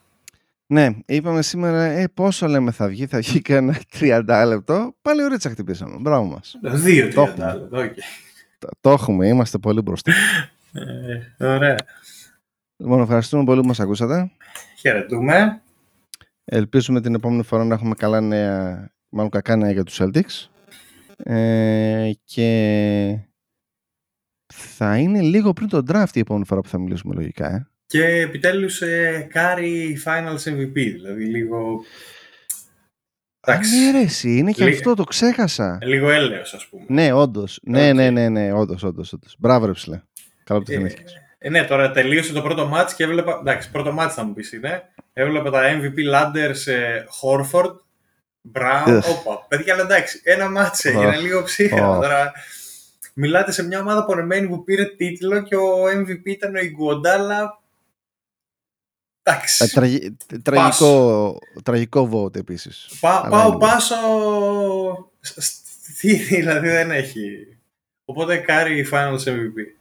A: Ναι, είπαμε σήμερα, ε, πόσο λέμε θα βγει, θα βγει κανένα (laughs) 30 λεπτό. Πάλι ωραία χτυπήσαμε. Μπράβο μας.
B: Δύο
A: Το
B: τριάντα λεπτά, οκ.
A: Το, το έχουμε, είμαστε πολύ μπροστά.
B: Ε, ωραία.
A: Λοιπόν, ευχαριστούμε πολύ που μας ακούσατε.
B: Χαιρετούμε.
A: Ελπίζουμε την επόμενη φορά να έχουμε καλά νέα, μάλλον κακά νέα για τους Celtics. Ε, και θα είναι λίγο πριν το draft η επόμενη φορά που θα μιλήσουμε λογικά. Ε.
B: Και επιτέλους ε, Curry Finals MVP, δηλαδή λίγο... Εντάξει,
A: Α, ναι, ρε, εσύ, είναι και
B: Λί-
A: αυτό, το ξέχασα.
B: λίγο έλεος ας πούμε.
A: Ναι, όντως. Ναι,
B: Οκ.
A: ναι, ναι, ναι, όντως, όντως, όντως. Μπράβο, ρε ψηλέ. Καλά που το
B: Ε,
A: θυμήθηκες.
B: ε, ναι, τώρα τελείωσε το πρώτο ματς και έβλεπα. Εντάξει, πρώτο ματς θα μου πεις είναι. Έβλεπα τα MVP Ladders σε Horford, Brown.
A: Ugh.
B: Όπα, παιδιά, αλλά εντάξει, ένα ματς έγινε
A: Αχ.
B: λίγο ψύχα.
A: Αχ.
B: Τώρα μιλάτε σε μια ομάδα πονεμένη που πήρε τίτλο και ο MVP ήταν ο Ιγκουοντάλα. Εντάξει.
A: Ε, τραγι- τραγικό, τραγικό vote επίσης.
B: Πά-
A: Αλλά
B: πάω
A: anyway.
B: πάσο. σ- σ- Τι δηλαδή δεν έχει. Οπότε κάρι Finals MVP.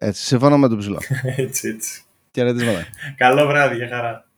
A: Έτσι, συμφωνώ με τον ψηλό. (laughs)
B: έτσι, έτσι.
A: Χαιρετίσματα.
B: Καλό βράδυ, για χαρά.